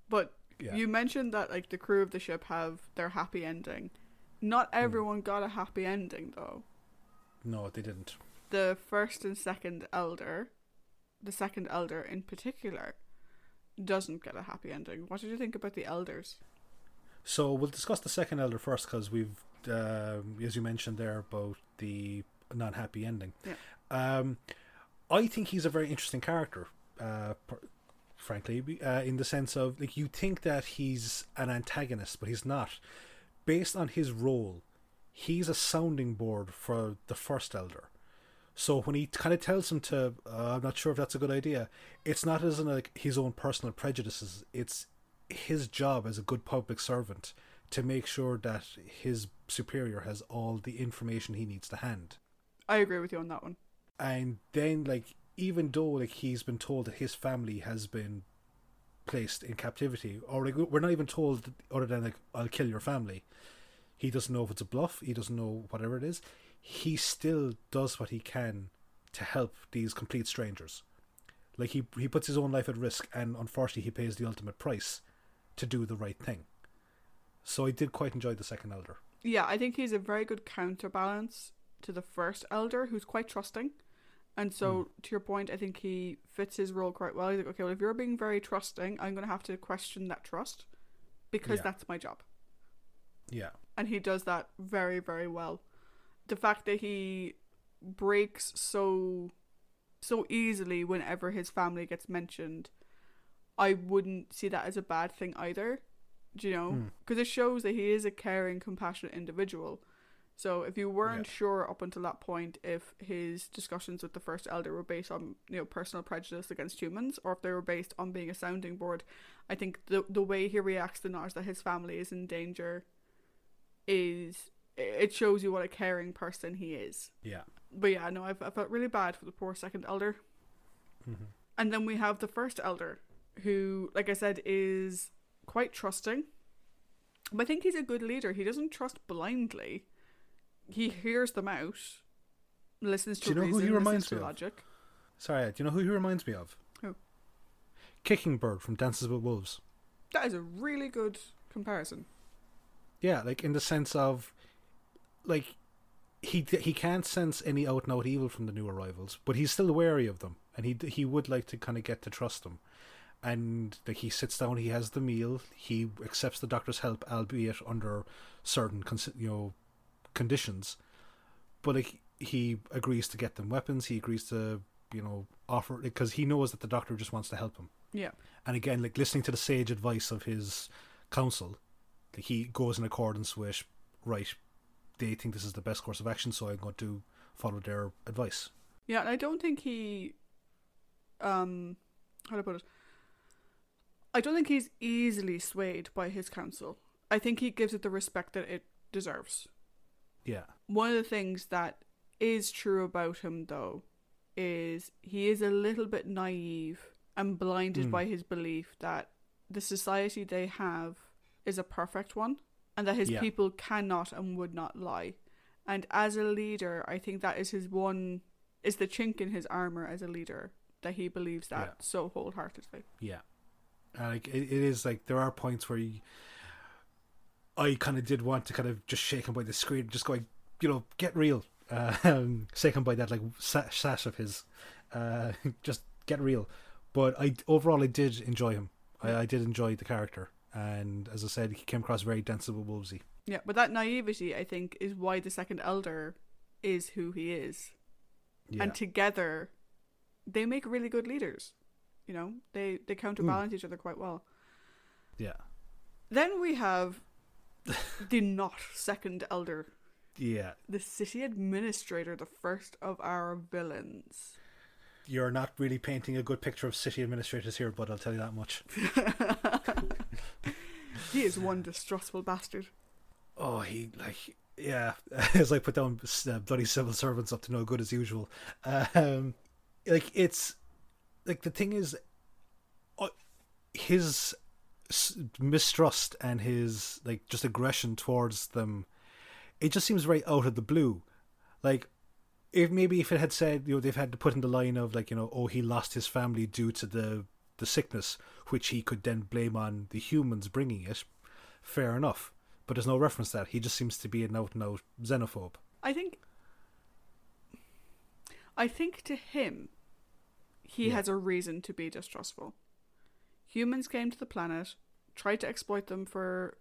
But Yeah. you mentioned that like the crew of the ship have their happy ending. Not Hmm. everyone got a happy ending though. No, they didn't. The first and second elder, the second elder in particular, doesn't get a happy ending. What did you think about the elders? So we'll discuss the second elder first because we've, um, as you mentioned there, about the non-happy ending. Yeah. Um, I think he's a very interesting character, uh, frankly, uh, in the sense of like you think that he's an antagonist, but he's not. Based on his role, he's a sounding board for the first elder. So when he kind of tells him to, uh, I'm not sure if that's a good idea. It's not as in like his own personal prejudices. It's his job as a good public servant to make sure that his superior has all the information he needs to hand. I agree with you on that one. And then, like, even though like he's been told that his family has been placed in captivity, or like we're not even told other than like I'll kill your family. He doesn't know if it's a bluff. He doesn't know whatever it is. He still does what he can to help these complete strangers. Like he he puts his own life at risk, and unfortunately, he pays the ultimate price to do the right thing. So I did quite enjoy the second elder. Yeah, I think he's a very good counterbalance to the first elder, who's quite trusting. And so, hmm. to your point, I think he fits his role quite well. He's like, okay, well, if you're being very trusting, I'm going to have to question that trust because Yeah. that's my job. Yeah, And he does that very, very well. The fact that he breaks so so easily whenever his family gets mentioned, I wouldn't see that as a bad thing either. Do you know? Hmm. Because it shows that he is a caring, compassionate individual. So if you weren't Yeah. sure up until that point if his discussions with the first elder were based on you know personal prejudice against humans or if they were based on being a sounding board, I think the the way he reacts to knowledge that his family is in danger is it shows you what a caring person he is. yeah. But yeah, no, I've, I felt really bad for the poor second elder. Mm-hmm. And then we have the first elder, who, like I said, is quite trusting. But I think he's a good leader. He doesn't trust blindly. He hears them out, listens to Do you know who reason, he listens reminds me of? logic. Sorry, do you know who he reminds me of? Who? Kicking Bird from Dances with Wolves. That is a really good comparison. Yeah, like in the sense of, like, he he can't sense any out and out evil from the new arrivals, but he's still wary of them, and he he would like to kind of get to trust them. And like he sits down, he has the meal, he accepts the doctor's help, albeit under certain you know conditions. But like he agrees to get them weapons, he agrees to you know offer because he knows that the doctor just wants to help him. Yeah. And again, like listening to the sage advice of his counsel, he goes in accordance with right. They think this is the best course of action, so I'm going to follow their advice. Yeah, and I don't think he um how do I put it? I don't think he's easily swayed by his counsel. I think he gives it the respect that it deserves. Yeah, One of the things that is true about him though is he is a little bit naive and blinded Mm. by his belief that the society they have is a perfect one and that his Yeah. people cannot and would not lie. And as a leader, I think that is his one is the chink in his armor as a leader that he believes that Yeah. so wholeheartedly. yeah. And like it, it is like there are points where you, I kind of did want to kind of just shake him by the screen, just going, you know, get real. Uh, um, shake him by that like sa- sash of his, uh, just get real. But I overall I did enjoy him. I, I did enjoy the character, and as I said, he came across very Dances with Wolvesy. Yeah, but that naivety I think is why the second elder is who he is. Yeah, and together they make really good leaders you know they they counterbalance each other quite well yeah, then we have the not second elder yeah. the city administrator the first of our villains You're not really painting a good picture of city administrators here, but I'll tell you that much. he is one distrustful bastard Oh, he like yeah, it's like put down uh, bloody civil servants up to no good as usual. Um, like it's like the thing is, uh, his mistrust and his like just aggression towards them, it just seems very out of the blue. Like if maybe if it had said you know they've had to put in the line of like you know oh he lost his family due to the the sickness which he could then blame on the humans bringing it fair enough but there's no reference to that he just seems to be an out and out xenophobe I think I think to him he Yeah. has a reason to be distrustful. Humans came to the planet, tried to exploit them for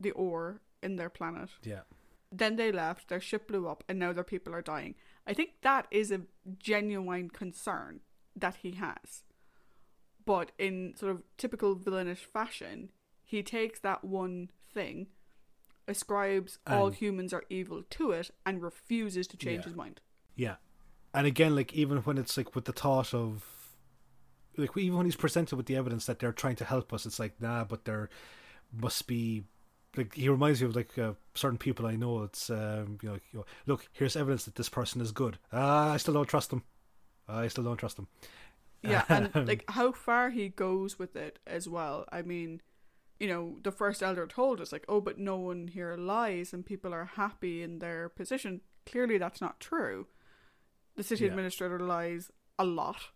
the ore in their planet. yeah Then they left, their ship blew up, and now their people are dying. I think that is a genuine concern that he has. But in sort of typical villainish fashion, he takes that one thing, ascribes all humans are evil to it, and refuses to change Yeah. his mind. Yeah. And again, like even when it's like with the thought of like even when he's presented with the evidence that they're trying to help us, it's like nah, but there must be like he reminds me of like uh, certain people I know. It's um, you know, like, you know, look, here's evidence that this person is good. Ah, I still don't trust them. I still don't trust them. Yeah, and like how far he goes with it as well. I mean, you know, the first elder told us like, oh, but no one here lies and people are happy in their position. Clearly, that's not true. The city Yeah. administrator lies a lot.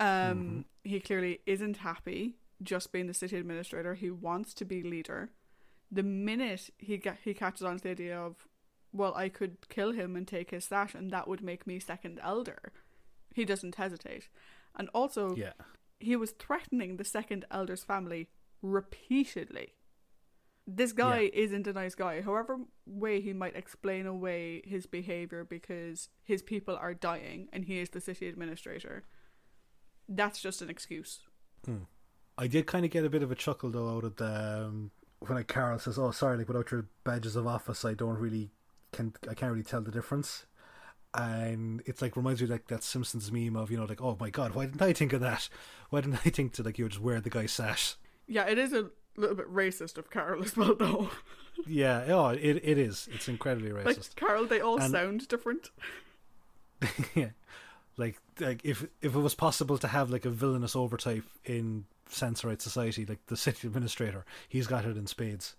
Um, he clearly isn't happy just being the city administrator. He wants to be leader. The minute he get he catches on to the idea of, well, I could kill him and take his stash, and that would make me second elder. He doesn't hesitate. And also, Yeah. he was threatening the second elder's family repeatedly. This guy Yeah. isn't a nice guy. However way he might explain away his behavior because his people are dying and he is the city administrator, that's just an excuse. I did kind of get a bit of a chuckle though out of the um, when Carol says, "Oh, sorry, like without your badges of office, I don't really can I can't really tell the difference." And it's like reminds me of, like that Simpsons meme of you know like, "Oh my god, why didn't I think of that? Why didn't I think to like you know, just wear the guy's sash?" Yeah, it is a little bit racist of Carol as well, though. Yeah, oh, it it is. It's incredibly like racist. Carol, they all And- sound different. yeah, like like if if it was possible to have like a villainous overtype in Sensorite society, like the city administrator, he's got it in spades.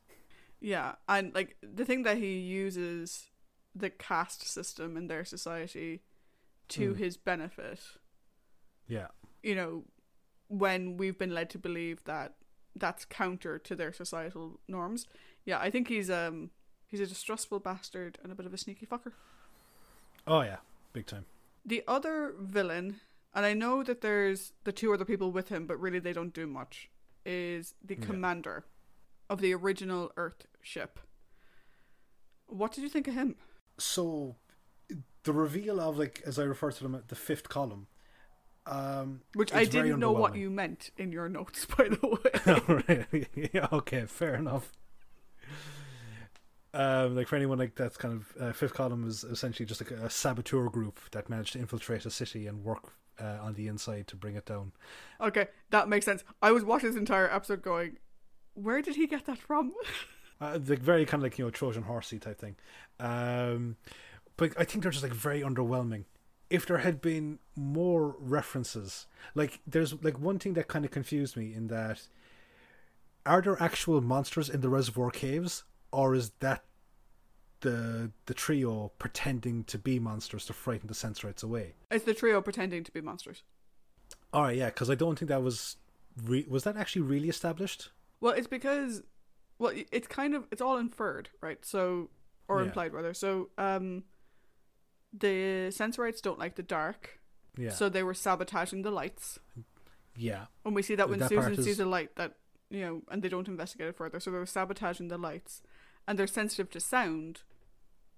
Yeah, and like the thing that he uses the caste system in their society to Mm. his benefit. Yeah, You know, when we've been led to believe that that's counter to their societal norms. Yeah, I think he's um he's a distrustful bastard and a bit of a sneaky fucker. oh yeah, big time. The other villain, and I know that there's the two other people with him, but really they don't do much, is the Yeah. commander of the original Earth ship. What did you think of him? So the reveal of like as I refer to them the fifth column, um, Which I didn't know what you meant in your notes, by the way. yeah, okay, fair enough. Um, like for anyone like that's kind of uh, fifth column is essentially just like a saboteur group that managed to infiltrate a city and work uh, on the inside to bring it down. okay, that makes sense. I was watching this entire episode going, where did he get that from? Uh, like very kind of like you know Trojan horsey type thing. Um, but I think they're just like very underwhelming. If there had been more references, like there's like one thing that kind of confused me in that are there actual monsters in the reservoir caves, or is that the the trio pretending to be monsters to frighten the sensorites away? It's the trio pretending to be monsters. All right, yeah, because I don't think that was re- was that actually really established. Well, it's because, well, it's kind of, it's all inferred, right? So, or Yeah. implied rather. So, um, the Sensorites don't like the dark, Yeah, so they were sabotaging the lights. yeah, And we see that when That Susan is- sees a light that, you know, and they don't investigate it further. So they were sabotaging the lights. And they're sensitive to sound.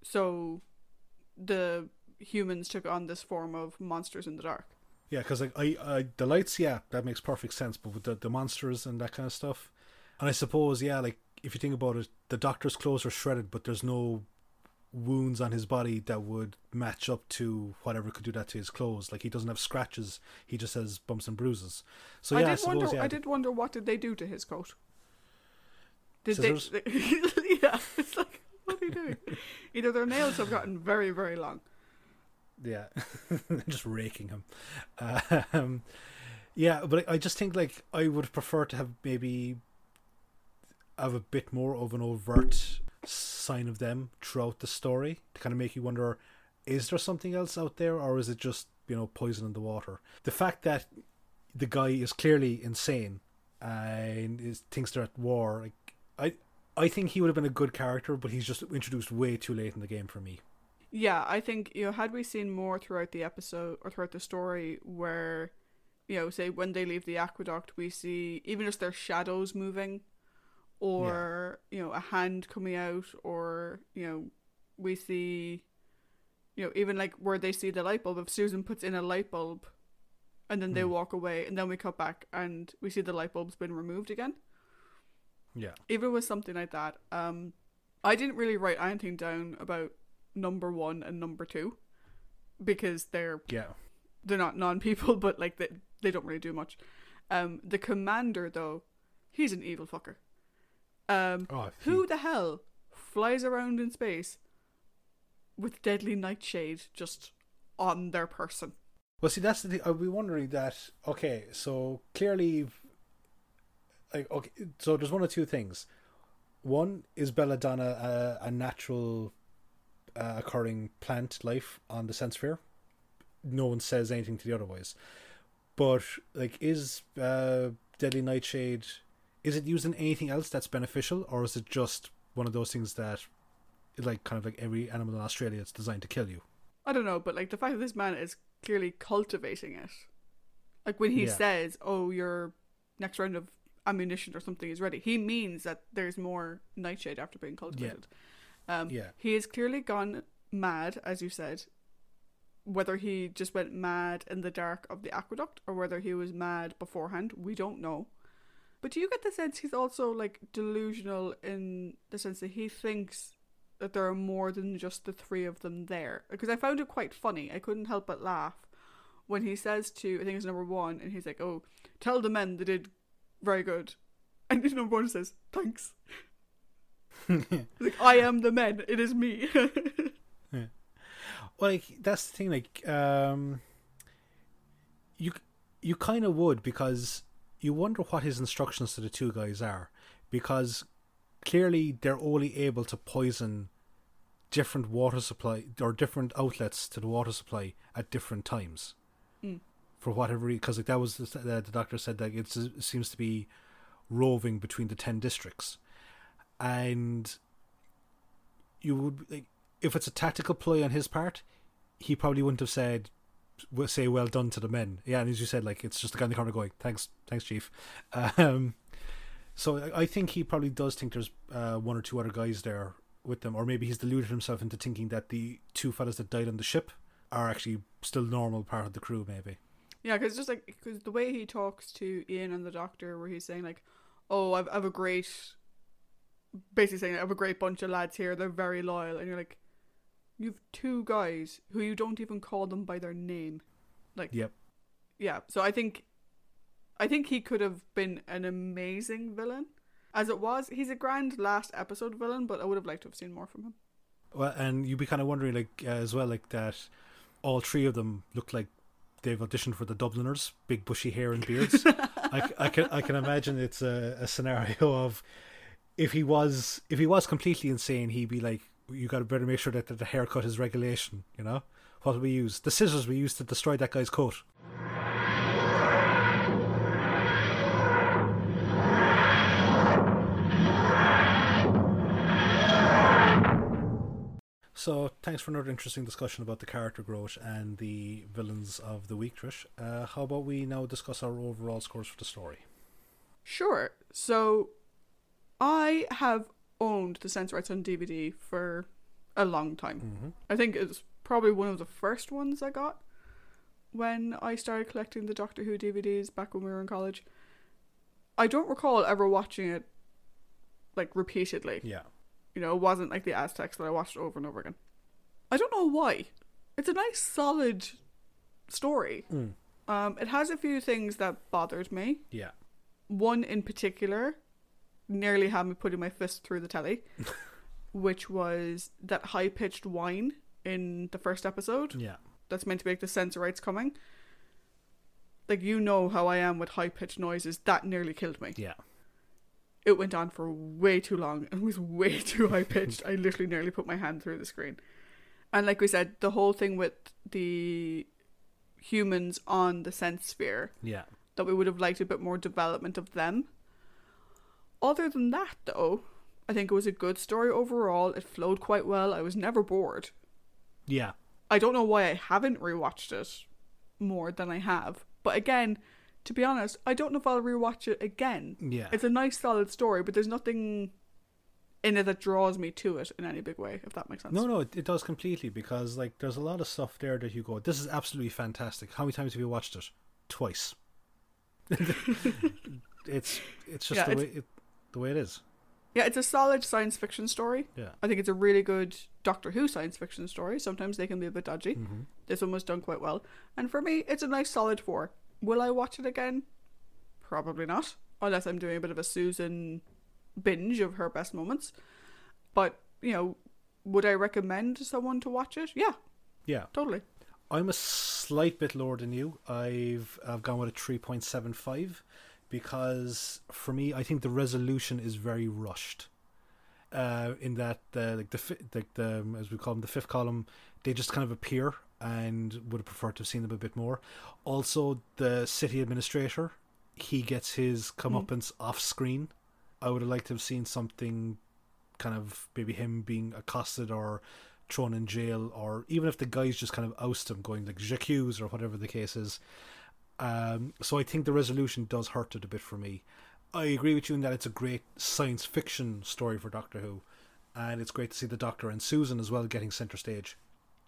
So the humans took on this form of monsters in the dark. Yeah, because like I, I, the lights, yeah, that makes perfect sense. But with the the monsters and that kind of stuff, and I suppose, yeah, like if you think about it, the doctor's clothes are shredded, but there's no wounds on his body that would match up to whatever could do that to his clothes. Like he doesn't have scratches; he just has bumps and bruises. So I yeah, I, did suppose, wonder. yeah, I did wonder what did they do to his coat. Did Scissors? they? yeah, it's like what are you doing? Either their nails have gotten very, very long. yeah, just raking him. Um, yeah, but I I just think like I would prefer to have maybe have a bit more of an overt sign of them throughout the story to kind of make you wonder: is there something else out there, or is it just you know poison in the water? The fact that the guy is clearly insane and is thinks they're at war, like I I think he would have been a good character, but he's just introduced way too late in the game for me. Yeah, I think you know had we seen more throughout the episode or throughout the story where you know say when they leave the aqueduct we see even just their shadows moving or you know a hand coming out or you know we see you know even like where they see the light bulb if Susan puts in a light bulb and then they Hmm. walk away and then we cut back and we see the light bulb's been removed again Yeah, even with something like that, um, I didn't really write anything down about number one and number two because they're yeah, they're not non people, but like they they don't really do much. Um, the commander though, he's an evil fucker. Um, oh, who the hell flies around in space with deadly nightshade just on their person? Well, see, that's the thing. I'd be wondering that. Okay, so clearly, like, okay, so there's one or two things. One is belladonna a, a natural uh, occurring plant life on the Sense-Sphere. No one says anything to the otherwise. But like, is uh, deadly nightshade? Is it used in anything else that's beneficial, or is it just one of those things that, like, kind of like every animal in Australia, it's designed to kill you? I don't know, but like the fact that this man is clearly cultivating it. Like when he Yeah. says, "Oh, your next round of ammunition or something is ready," he means that there's more nightshade after being cultivated. Um, Yeah. He has clearly gone mad, as you said. Whether he just went mad in the dark of the aqueduct or whether he was mad beforehand, we don't know. But do you get the sense he's also like delusional in the sense that he thinks that there are more than just the three of them there? Because I found it quite funny. I couldn't help but laugh when he says to I think it's number one, and he's like, "Oh, tell the men they did very good," and number one says, "Thanks." Like, "I am the men. It is me." yeah. Well, like that's the thing like um you you kind of would because you wonder what his instructions to the two guys are because clearly they're only able to poison different water supply or different outlets to the water supply at different times Mm. for whatever reason, because like that was the, the, the doctor said that it's, it seems to be roving between the 10 districts and you would like if it's a tactical play on his part he probably wouldn't have said say well done to the men. Yeah and as you said like it's just the guy in the corner going thanks thanks chief. Um so I- think he probably does think there's uh, one or two other guys there with them or maybe he's deluded himself into thinking that the two fellas that died on the ship are actually still normal part of the crew maybe. Yeah, because just like because the way he talks to Ian and the doctor, where he's saying like, "Oh, I've, I've a great," basically saying, "I have a great bunch of lads here. They're very loyal," and you're like, "You've two guys who you don't even call them by their name." Like, yep yeah. So I think, I think he could have been an amazing villain. As it was, he's a grand last episode villain, but I would have liked to have seen more from him. well and you'd be kind of wondering like uh, as well like that all three of them look like they've auditioned for the dubliners big bushy hair and beards I, I can I can imagine it's a, a scenario of if he was if he was completely insane, he'd be like, "You got to better make sure that, the haircut is regulation." You know what we use? The scissors we used to destroy that guy's coat. So, thanks for another interesting discussion about the character growth and the villains of the week, Trish. Uh, how about we now discuss our overall scores for the story? Sure. So, I have owned the Sensorites on DVD for a long time. Mm-hmm. I think it's probably one of the first ones I got when I started collecting the Doctor Who DVDs back when we were in college. I don't recall ever watching it like repeatedly. Yeah. You know, it wasn't like the Aztecs that I watched over and over again. I don't know why. It's a nice, solid story. Mm. Um, it has a few things that bothered me. Yeah. One in particular nearly had me putting my fist through the telly, which was that high pitched whine in the first episode Yeah. that's meant to make the sensorites coming. Like, you know how I am with high pitched noises. That nearly killed me. Yeah. It went on for way too long and was way too high pitched. I literally nearly put my hand through the screen. And like we said, the whole thing with the humans on the Sense-Sphere, Yeah. that we would have liked a bit more development of them. Other than that, though, I think it was a good story overall. It flowed quite well. I was never bored. Yeah. I don't know why I haven't rewatched it more than I have. But again, to be honest, I don't know if I'll rewatch it again. Yeah. It's a nice, solid story, but there's nothing in it that draws me to it in any big way, if that makes sense. No, no, it, it does completely because like there's a lot of stuff there that you go, this is absolutely fantastic. How many times have you watched it? Twice. it's it's just Yeah, the it's- way it, the way it is. Yeah, it's a solid science fiction story. Yeah. I think it's a really good Doctor Who science fiction story. Sometimes they can be a bit dodgy. Mm-hmm. This one was done quite well. And for me, it's a nice solid four. Will I watch it again? Probably not. Unless I'm doing a bit of a Susan binge of her best moments. But, you know, would I recommend someone to watch it? Yeah, Yeah. totally. I'm a slight bit lower than you. I've I've gone with a three point seven five because for me, I think the resolution is very rushed. Uh, in that the like the like the um, as we call them the fifth column, they just kind of appear and would have preferred to have seen them a bit more. Also, the city administrator, he gets his comeuppance off screen. I would have liked to have seen something, kind of maybe him being accosted or thrown in jail, or even if the guys just kind of oust him, going like j'accuse or whatever the case is. Um, so I think the resolution does hurt it a bit for me. I agree with you in that it's a great science fiction story for Doctor Who, and it's great to see the Doctor and Susan as well getting center stage.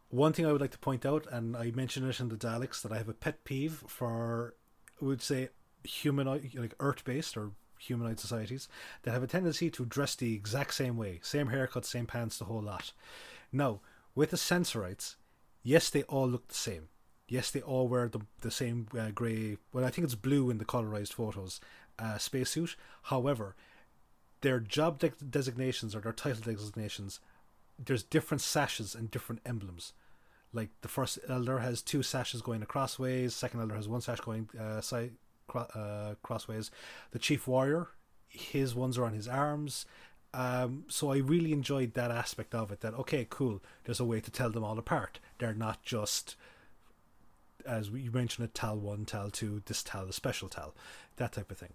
One thing I would like to point out, and I mentioned it in the Daleks, that I have a pet peeve for, I would say, humanoid, like Earth-based or humanoid societies that have a tendency to dress the exact same way, same haircut, same pants, the whole lot. Now, with the Sensorites, yes, they all look the same. Yes, they all wear the the same uh, grey. Well, I think it's blue in the colorized photos. Uh, spacesuit. However, their job de- designations or their title designations, there's different sashes and different emblems. Like the first elder has two sashes going across ways. Second elder has one sash going uh, side cro- uh, crossways. The chief warrior, his ones are on his arms. Um, so I really enjoyed that aspect of it. That okay, cool. There's a way to tell them all apart. They're not just as we- you mentioned, a Tal one, Tal two, this Tal, a special Tal, that type of thing.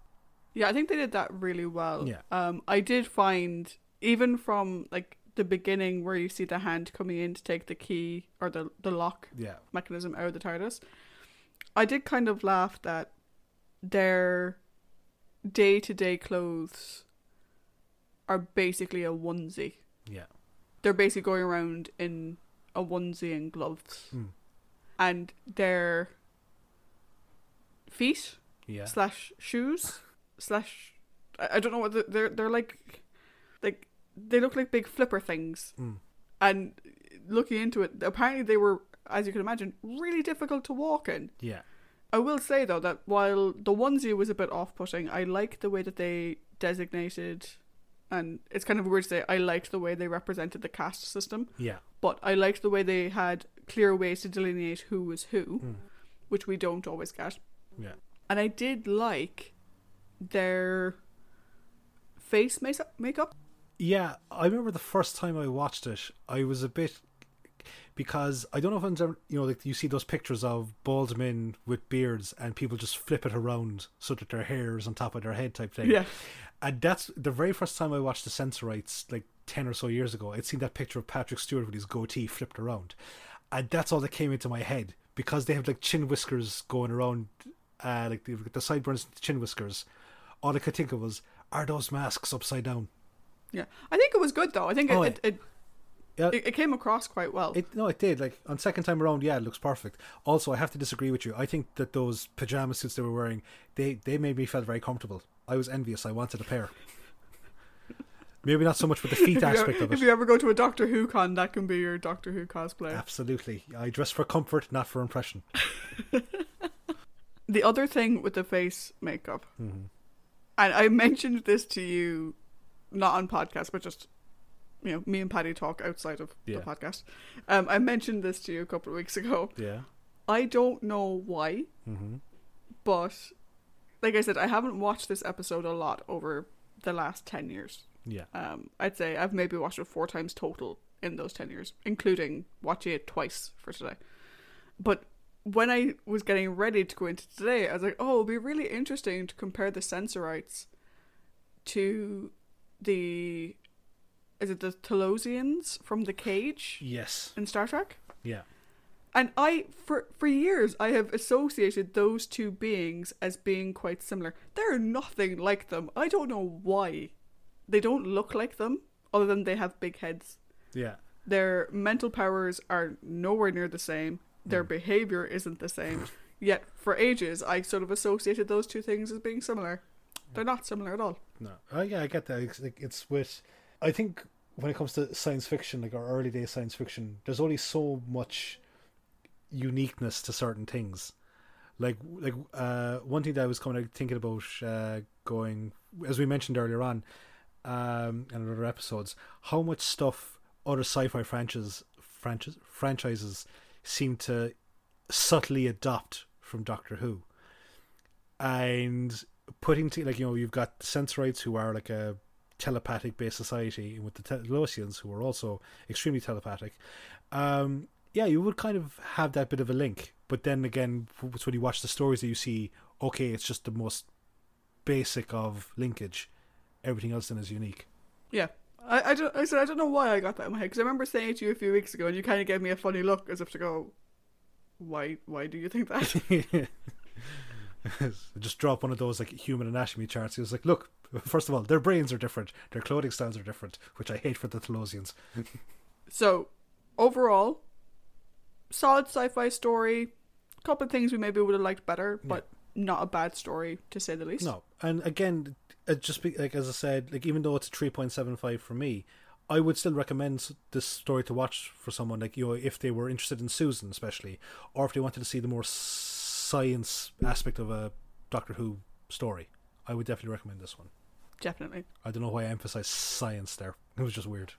Yeah, I think they did that really well. Yeah. Um, I did find even from like the beginning where you see the hand coming in to take the key or the the lock Yeah, mechanism out of the TARDIS, I did kind of laugh that their day to day clothes are basically a onesie. yeah, They're basically going around in a onesie and gloves, Hmm. And their feet yeah, slash shoes slash I, I don't know what the, they're they're like like they look like big flipper things. Mm. and looking into it apparently they were as you can imagine really difficult to walk in. Yeah, i will say though that while the onesie was a bit off-putting i like the way that they designated and it's kind of weird to say i liked the way they represented the caste system. Yeah, but i liked the way they had clear ways to delineate who was who Mm. which we don't always get yeah, and I did like their face makeup. Makeup. yeah. I remember the first time I watched it, I was a bit because I don't know if ever, you know, like you see those pictures of bald men with beards and people just flip it around so that their hair is on top of their head type thing. Yeah, And that's the very first time I watched the Sensorites, like 10 or so years ago. I'd seen that picture of Patrick Stewart with his goatee flipped around. And that's all that came into my head because they have like chin whiskers going around, uh, like the, the sideburns, chin whiskers. All I could think of was, are those masks upside down? yeah. I think it was good though. I think it Oh, it, it, Yeah. it, it came across quite well. It no, it did. Like on second time around, yeah, it looks perfect. Also, I have to disagree with you. I think that those pajama suits they were wearing, they they made me feel very comfortable. I was envious. I wanted a pair. Maybe not so much with the feet you ever, aspect of if you ever go to a Doctor Who con, that can be your Doctor Who cosplay. Absolutely, I dress for comfort, not for impression. The other thing with the face makeup, Mhm. and I mentioned this to you, not on podcast, but just you know, me and Patty talk outside of Yeah. the podcast. Um, I mentioned this to you a couple of weeks ago. Yeah. I don't know why, Mm-hmm. but like I said, I haven't watched this episode a lot over the last 10 years. Yeah. Um, I'd say I've maybe watched it four times total in those 10 years, including watching it twice for today. But when I was getting ready to go into today, I was like, oh, it'll be really interesting to compare the Sensorites to the. Is it the Talosians from The Cage Yes. in Star Trek? Yeah. And I, for for years, I have associated those two beings as being quite similar. They're nothing like them. I don't know why. They don't look like them, other than they have big heads. Yeah. Their mental powers are nowhere near the same. Their behavior isn't the same. Yet, for ages, I sort of associated those two things as being similar. They're not similar at all. No. Oh yeah, I get that. It's, like, it's with. I think when it comes to science fiction, like our early day science fiction, there's only so much uniqueness to certain things. Like like uh, one thing that I was kind of thinking about uh, going, as we mentioned earlier on, um, in other episodes, how much stuff other sci-fi franchises franchises franchises seem to subtly adopt from Doctor Who, and putting to like you know you've got Sensorites who are like a telepathic based society and with the Talosians who are also extremely telepathic. Um, yeah, you would kind of have that bit of a link, but then again, when you watch the stories that you see, okay, it's just the most basic of linkage. Everything else then is unique. Yeah. I, I, don't, I said I don't know why I got that in my head because I remember saying it to you a few weeks ago and you kind of gave me a funny look as if to go, why why do you think that? just drop one of those like human anatomy charts. He was like, look, first of all, their brains are different, their clothing styles are different, which I hate for the Talosians. so overall, solid sci-fi story. A couple of things we maybe would have liked better, but not a bad story to say the least. No, and again, Uh, just be, like as I said, like even though it's a three point seven five for me, I would still recommend this story to watch for someone like you know if they were interested in Susan, especially, or if they wanted to see the more science aspect of a Doctor Who story. I would definitely recommend this one. Definitely. I don't know why I emphasized science there. It was just weird.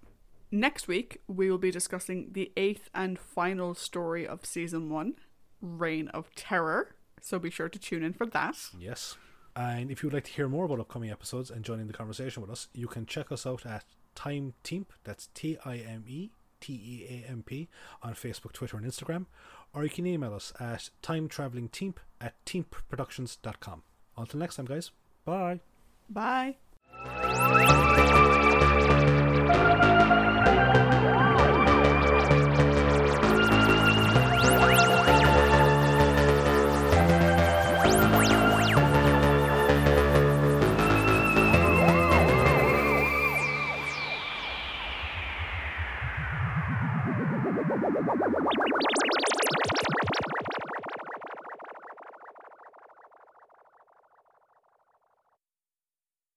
Next week, we will be discussing the eighth and final story of season one, Reign of Terror. So be sure to tune in for that. Yes. And if you would like to hear more about upcoming episodes and join in the conversation with us, you can check us out at Time Teamp, that's T I M E T E A M P, on Facebook, Twitter, and Instagram, or you can email us at time traveling timetravelingteamp at teamproductions.com. Until next time, guys. Bye. Bye.